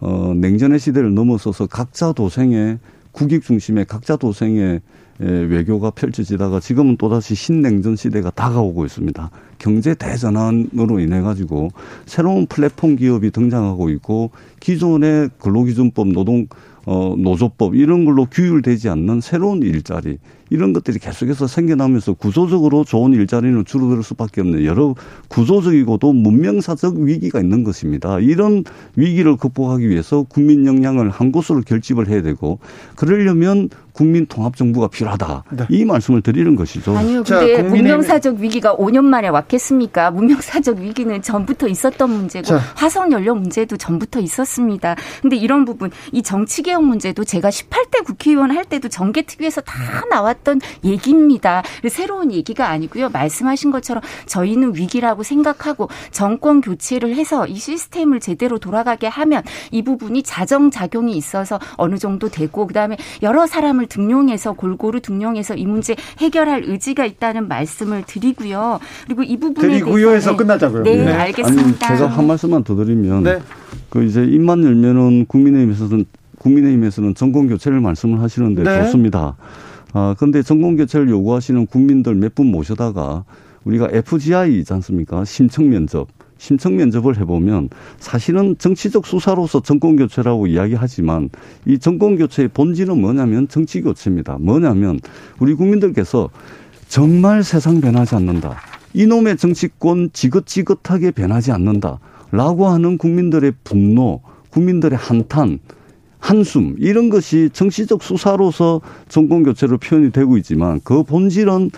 어, 냉전의 시대를 넘어서서 각자 도생의 국익 중심의 각자 도생의 외교가 펼쳐지다가 지금은 또다시 신냉전 시대가 다가오고 있습니다. 경제 대전환으로 인해 가지고 새로운 플랫폼 기업이 등장하고 있고 기존의 근로기준법 노동 어 노조법 이런 걸로 규율되지 않는 새로운 일자리 이런 것들이 계속해서 생겨나면서 구조적으로 좋은 일자리는 줄어들 수밖에 없는 여러 구조적이고도 문명사적 위기가 있는 것입니다. 이런 위기를 극복하기 위해서 국민 역량을 한 곳으로 결집을 해야 되고 그러려면 국민 통합 정부가 필요하다. 네. 이 말씀을 드리는 것이죠. 아니요. 근데 자, 문명사적 위기가 5년 만에 왔겠습니까? 문명사적 위기는 전부터 있었던 문제고 자. 화석 연료 문제도 전부터 있었습니다. 근데 이런 부분 이 정치 개혁 문제도 제가 18대 국회의원 할 때도 정계 특위에서 다 나왔 있었던 얘기입니다. 새로운 얘기가 아니고요. 말씀하신 것처럼 저희는 위기라고 생각하고 정권 교체를 해서 이 시스템을 제대로 돌아가게 하면 이 부분이 자정 작용이 있어서 어느 정도 되고 그다음에 여러 사람을 등용해서 골고루 등용해서 이 문제 해결할 의지가 있다는 말씀을 드리고요. 그리고 이 부분에 대해서 끝나자고요. 네, 네, 알겠습니다. 아니, 제가 한 말씀만 더 드리면 네. 그 이제 입만 열면은 국민의힘에서는 국민의힘에서는 정권 교체를 말씀을 하시는데 네. 좋습니다. 아, 근데 전공 교체를 요구하시는 국민들 몇 분 모셔다가 우리가 FGI이지 않습니까? 심청 면접. 심청 면접을 해보면 사실은 정치적 수사로서 정권 교체라고 이야기하지만 이 정권 교체의 본질은 뭐냐면 정치 교체입니다. 뭐냐면 우리 국민들께서 정말 세상 변하지 않는다. 이놈의 정치권 지긋지긋하게 변하지 않는다. 라고 하는 국민들의 분노, 국민들의 한탄, 한숨 이런 것이 정치적 수사로서 정권 교체로 표현이 되고 있지만 그 본질은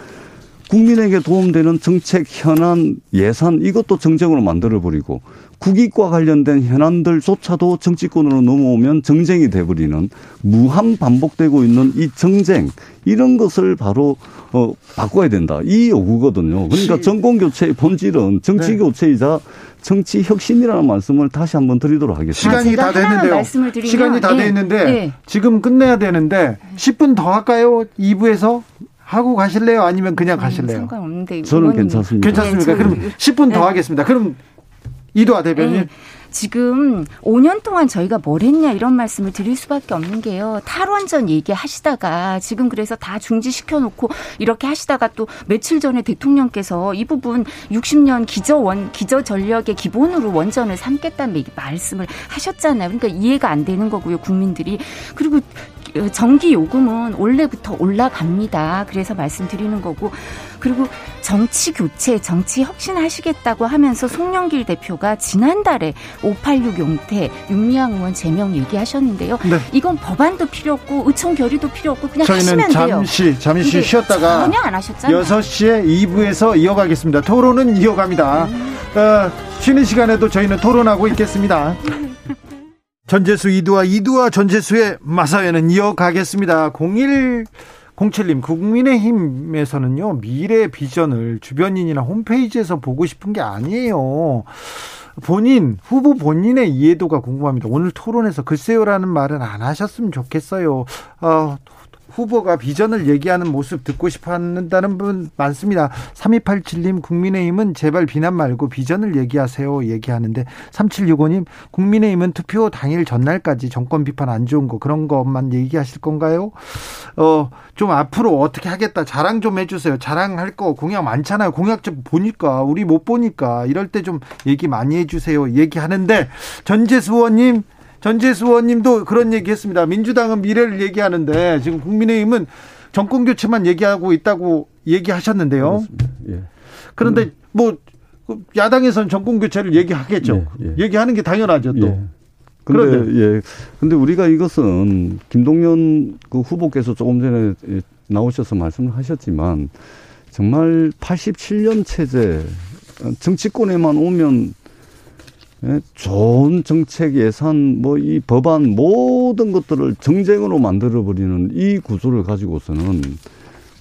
국민에게 도움되는 정책 현안 예산 이것도 정쟁으로 만들어 버리고 국익과 관련된 현안들조차도 정치권으로 넘어오면 정쟁이 돼 버리는 무한 반복되고 있는 이 정쟁 이런 것을 바로 어 바꿔야 된다 이 요구거든요. 그러니까 정권 교체의 본질은 정치 네. 교체이자 정치 혁신이라는 말씀을 다시 한번 드리도록 하겠습니다. 시간이 다 됐는데요. 시간이 다 네. 됐는데 네. 지금 끝내야 되는데 10분 더 할까요? 2부에서 하고 가실래요? 아니면 그냥 가실래요? 상관없는데 저는 괜찮습니다. 괜찮습니까? 네, 그럼 10분 더 네. 하겠습니다. 그럼 이도아 대변인. 네. 지금 5년 동안 저희가 뭘 했냐 이런 말씀을 드릴 수밖에 없는 게요. 탈원전 얘기하시다가 지금 그래서 다 중지시켜 놓고 이렇게 하시다가 또 며칠 전에 대통령께서 이 부분 60년 기저 원 기저 전력의 기본으로 원전을 삼겠다는 말씀을 하셨잖아요. 그러니까 이해가 안 되는 거고요, 국민들이. 그리고 전기 요금은 원래부터 올라갑니다. 그래서 말씀드리는 거고 그리고 정치 교체, 정치 혁신 하시겠다고 하면서 송영길 대표가 지난달에 586 용태, 윤미향 의원 제명 얘기하셨는데요. 네. 이건 법안도 필요 없고 의총 결의도 필요 없고 그냥 하시면 돼요. 잠시 잠시 쉬었다가 전혀 안 하셨잖아요. 6시에 2부에서 이어가겠습니다. 토론은 이어갑니다. 음. 어, 쉬는 시간에도 저희는 토론하고 있겠습니다. 전재수 이두와 이두와 전재수의 마사회는 이어가겠습니다. 0107님 국민의힘에서는요 미래 비전을 주변인이나 홈페이지에서 보고 싶은 게 아니에요. 본인 후보 본인의 이해도가 궁금합니다. 오늘 토론에서 글쎄요라는 말은 안 하셨으면 좋겠어요. 어, 후보가 비전을 얘기하는 모습 듣고 싶어 한다는 분 많습니다. 3287님 국민의힘은 제발 비난 말고 비전을 얘기하세요 얘기하는데 3765님 국민의힘은 투표 당일 전날까지 정권 비판 안 좋은 거 그런 것만 얘기하실 건가요? 어, 좀 앞으로 어떻게 하겠다 자랑 좀 해주세요. 자랑할 거 공약 많잖아요. 공약 좀 보니까 우리 못 보니까 이럴 때 좀 얘기 많이 해주세요. 얘기하는데 전재수 의원님 전재수 의원님도 그런 얘기했습니다. 민주당은 미래를 얘기하는데 지금 국민의힘은 정권 교체만 얘기하고 있다고 얘기하셨는데요. 예. 그런데 음. 뭐 야당에서는 정권 교체를 얘기하겠죠. 예, 예. 얘기하는 게 당연하죠. 또. 예. 근데 그런데. 예. 근데 우리가 이것은 김동연 그 후보께서 조금 전에 나오셔서 말씀을 하셨지만 정말 87년 체제 정치권에만 오면 예, 좋은 정책 예산 뭐 이 법안 모든 것들을 정쟁으로 만들어 버리는 이 구조를 가지고서는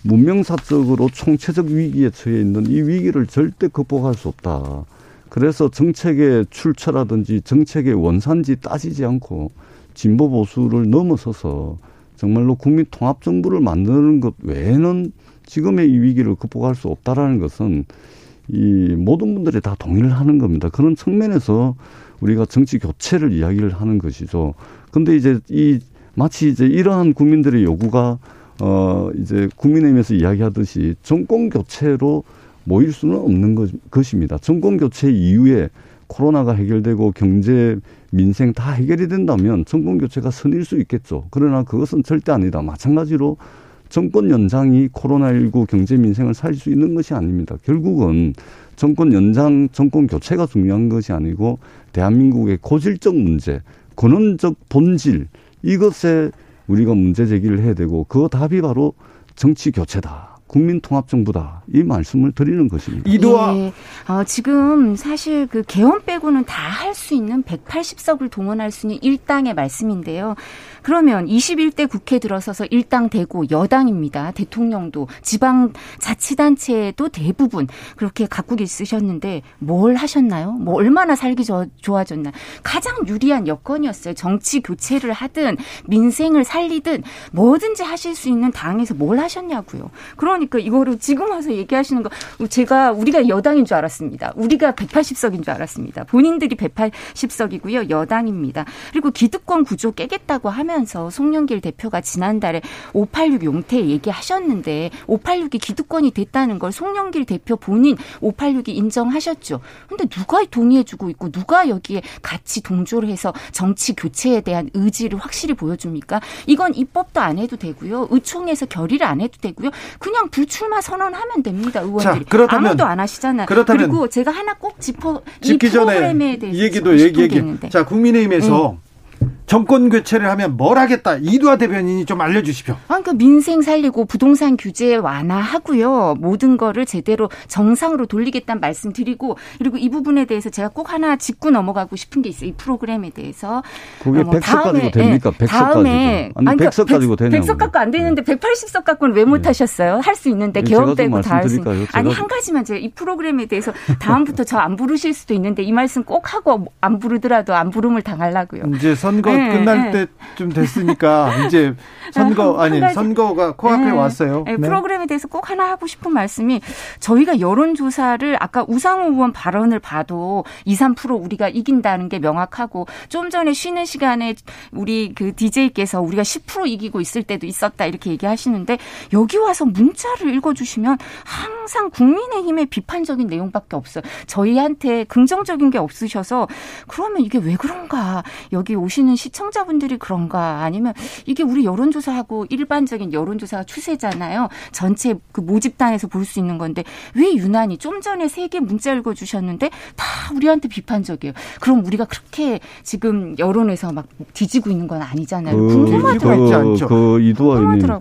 문명사적으로 총체적 위기에 처해 있는 이 위기를 절대 극복할 수 없다. 그래서 정책의 출처라든지 정책의 원산지 따지지 않고 진보 보수를 넘어서서 정말로 국민 통합 정부를 만드는 것 외에는 지금의 이 위기를 극복할 수 없다라는 것은 이 모든 분들이 다 동의를 하는 겁니다. 그런 측면에서 우리가 정치 교체를 이야기를 하는 것이죠. 근데 이제 이 마치 이제 이러한 국민들의 요구가 어 이제 국민의힘에서 이야기하듯이 정권 교체로 모일 수는 없는 것, 것입니다. 정권 교체 이후에 코로나가 해결되고 경제 민생 다 해결이 된다면 정권 교체가 선일 수 있겠죠. 그러나 그것은 절대 아니다. 마찬가지로 정권 연장이 코로나19 경제 민생을 살릴 수 있는 것이 아닙니다. 결국은 정권 연장, 정권 교체가 중요한 것이 아니고 대한민국의 고질적 문제, 근원적 본질 이것에 우리가 문제 제기를 해야 되고 그 답이 바로 정치 교체다. 국민통합정부다 이 말씀을 드리는 것입니다. 이도아 예. 어, 지금 사실 그 개헌 빼고는 다 할 수 있는 180석을 동원할 수 있는 일당의 말씀인데요. 그러면 21대 국회 들어서서 일당 되고 여당입니다. 대통령도 지방 자치단체도 대부분 그렇게 갖고 있으셨는데 뭘 하셨나요? 뭐 얼마나 살기 좋아졌나? 가장 유리한 여건이었어요. 정치 교체를 하든 민생을 살리든 뭐든지 하실 수 있는 당에서 뭘 하셨냐고요. 그러니까 이거를 지금 와서 얘기하시는 거 제가 우리가 여당인 줄 알았습니다. 우리가 180석인 줄 알았습니다. 본인들이 180석이고요. 여당입니다. 그리고 기득권 구조 깨겠다고 하면 하면서 송영길 대표가 지난달에 586 용태 얘기하셨는데 586이 기득권이 됐다는 걸 송영길 대표 본인 586이 인정하셨죠. 근데 누가 동의해주고 있고 누가 여기에 같이 동조를 해서 정치 교체에 대한 의지를 확실히 보여줍니까? 이건 입법도 안 해도 되고요. 의총에서 결의를 안 해도 되고요. 그냥 불출마 선언하면 됩니다. 의원들이. 자, 아무도 안 하시잖아요. 그렇다면 그리고 제가 하나 꼭 짚어 이 프로그램에 대해서 이 얘기도 얘기 얘기 자 국민의힘에서 음. 정권 교체를 하면 뭘 하겠다. 이두화 대변인이 좀 알려주십시오. 아, 그러니까 민생 살리고 부동산 규제 완화하고요. 모든 거를 제대로 정상으로 돌리겠다는 말씀 드리고 그리고 이 부분에 대해서 제가 꼭 하나 짚고 넘어가고 싶은 게 있어요. 이 프로그램에 대해서. 그게 뭐 100석 가지고 됩니까? 100석 다음에, 가지고. 아니, 아니 100석 가지고 되냐고. 100석 갖고 안 되는데 180석 갖고는 왜 못하셨어요? 할 수 있는데 개업 되고 다 할 수 있는데. 아니 한 가지만 제가 이 프로그램에 대해서 다음부터 저 안 부르실 수도 있는데 이 말씀 꼭 하고 안 부르더라도 안 부름을 당하려고요. 이제 선거 네, 끝날 네. 때좀 됐으니까 이제 선거 아니 선거가 코앞에 네, 왔어요. 네, 프로그램에 대해서 꼭 하나 하고 싶은 말씀이 저희가 여론 조사를 아까 우상호 의원 발언을 봐도 2, 3% 우리가 이긴다는 게 명확하고 좀 전에 쉬는 시간에 우리 그 DJ께서 우리가 10% 이기고 있을 때도 있었다 이렇게 얘기하시는데 여기 와서 문자를 읽어 주시면 항상 국민의힘의 비판적인 내용밖에 없어요. 저희한테 긍정적인 게 없으셔서 그러면 이게 왜 그런가 여기 오시는 시청자분들이 그런가 아니면 이게 우리 여론조사하고 일반적인 여론조사가 추세잖아요. 전체 그 모집단에서 볼 수 있는 건데 왜 유난히 좀 전에 세 개 문자 읽어주셨는데 다 우리한테 비판적이에요. 그럼 우리가 그렇게 지금 여론에서 막 뒤지고 있는 건 아니잖아요. 그, 궁금하더라고요. 그,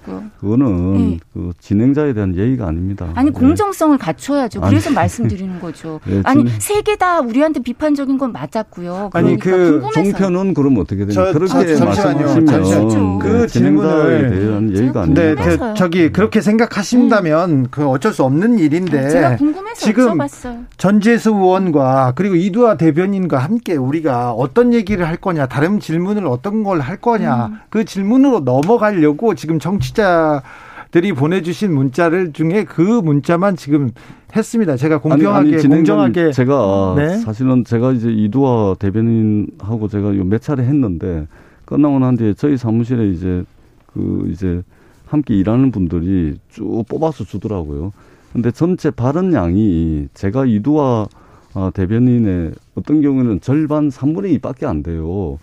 그 그거는 네. 그 진행자에 대한 예의가 아닙니다. 아니 네. 공정성을 갖춰야죠. 그래서 아니. 말씀드리는 거죠. 네, 아니 세 개 다 우리한테 비판적인 건 맞았고요. 아니 그 종편은 그럼 어떻게 되냐? 그렇게 말씀하시면 그 네, 진행자에 대한 예의가 아닙니다. 네, 저, 저기 그렇게 생각하신다면 음. 그 어쩔 수 없는 일인데 제가 궁금해서 지금 여쭤봤어요. 전재수 의원과 그리고 이두아 대변인과 함께 우리가 어떤 얘기를 할 거냐, 다른 질문을 어떤 걸 할 거냐 음. 그 질문으로 넘어가려고 지금 정치자 들이 보내주신 문자를 중에 그 문자만 지금 했습니다. 제가 공평하게 아니, 아니, 공정하게 제가 네? 사실은 제가 이제 이두화 대변인하고 제가 몇 차례 했는데 끝나고 난 뒤에 저희 사무실에 이제 그 이제 함께 일하는 분들이 쭉 뽑아서 주더라고요. 근데 전체 발언 양이 제가 이두화 아, 대변인의 어떤 경우는 절반 3분의 2밖에 안 돼요.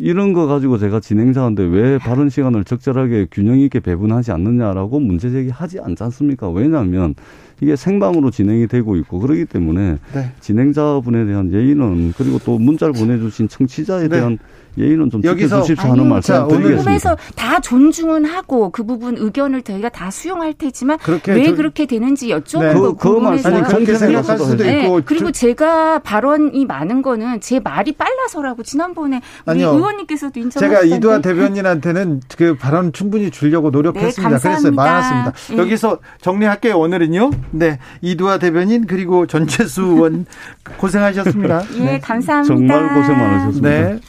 이런 거 가지고 제가 진행자인데 왜 발언 시간을 적절하게 균형 있게 배분하지 않느냐라고 문제 제기하지 않지 않습니까? 왜냐하면 이게 생방으로 진행이 되고 있고 그러기 때문에 네. 진행자분에 대한 예의는 그리고 또 문자를 보내주신 청취자에 네. 대한 예의는 좀 여기서 지켜주십시오 하는 말씀 드리겠습니다. 다 존중은 하고 그 부분 의견을 저희가 다 수용할 테지만 왜 그렇게 되는지 여쭤보고 네. 그, 궁금해서 그 그렇게 생각할 수도 네. 있고 그리고 제가 발언이 많은 거는 제 말이 빨라서라고 지난번에 우리 아니요. 의원님께서도 인정하셨는데 제가 이두환 대변인한테는 그 발언 충분히 주려고 노력했습니다. 네, 그래서 많았습니다. 네. 여기서 정리할게요. 오늘은요. 네, 이두아 대변인 그리고 전재수 의원 고생하셨습니다. 예, 감사합니다. 정말 고생 많으셨습니다. 네.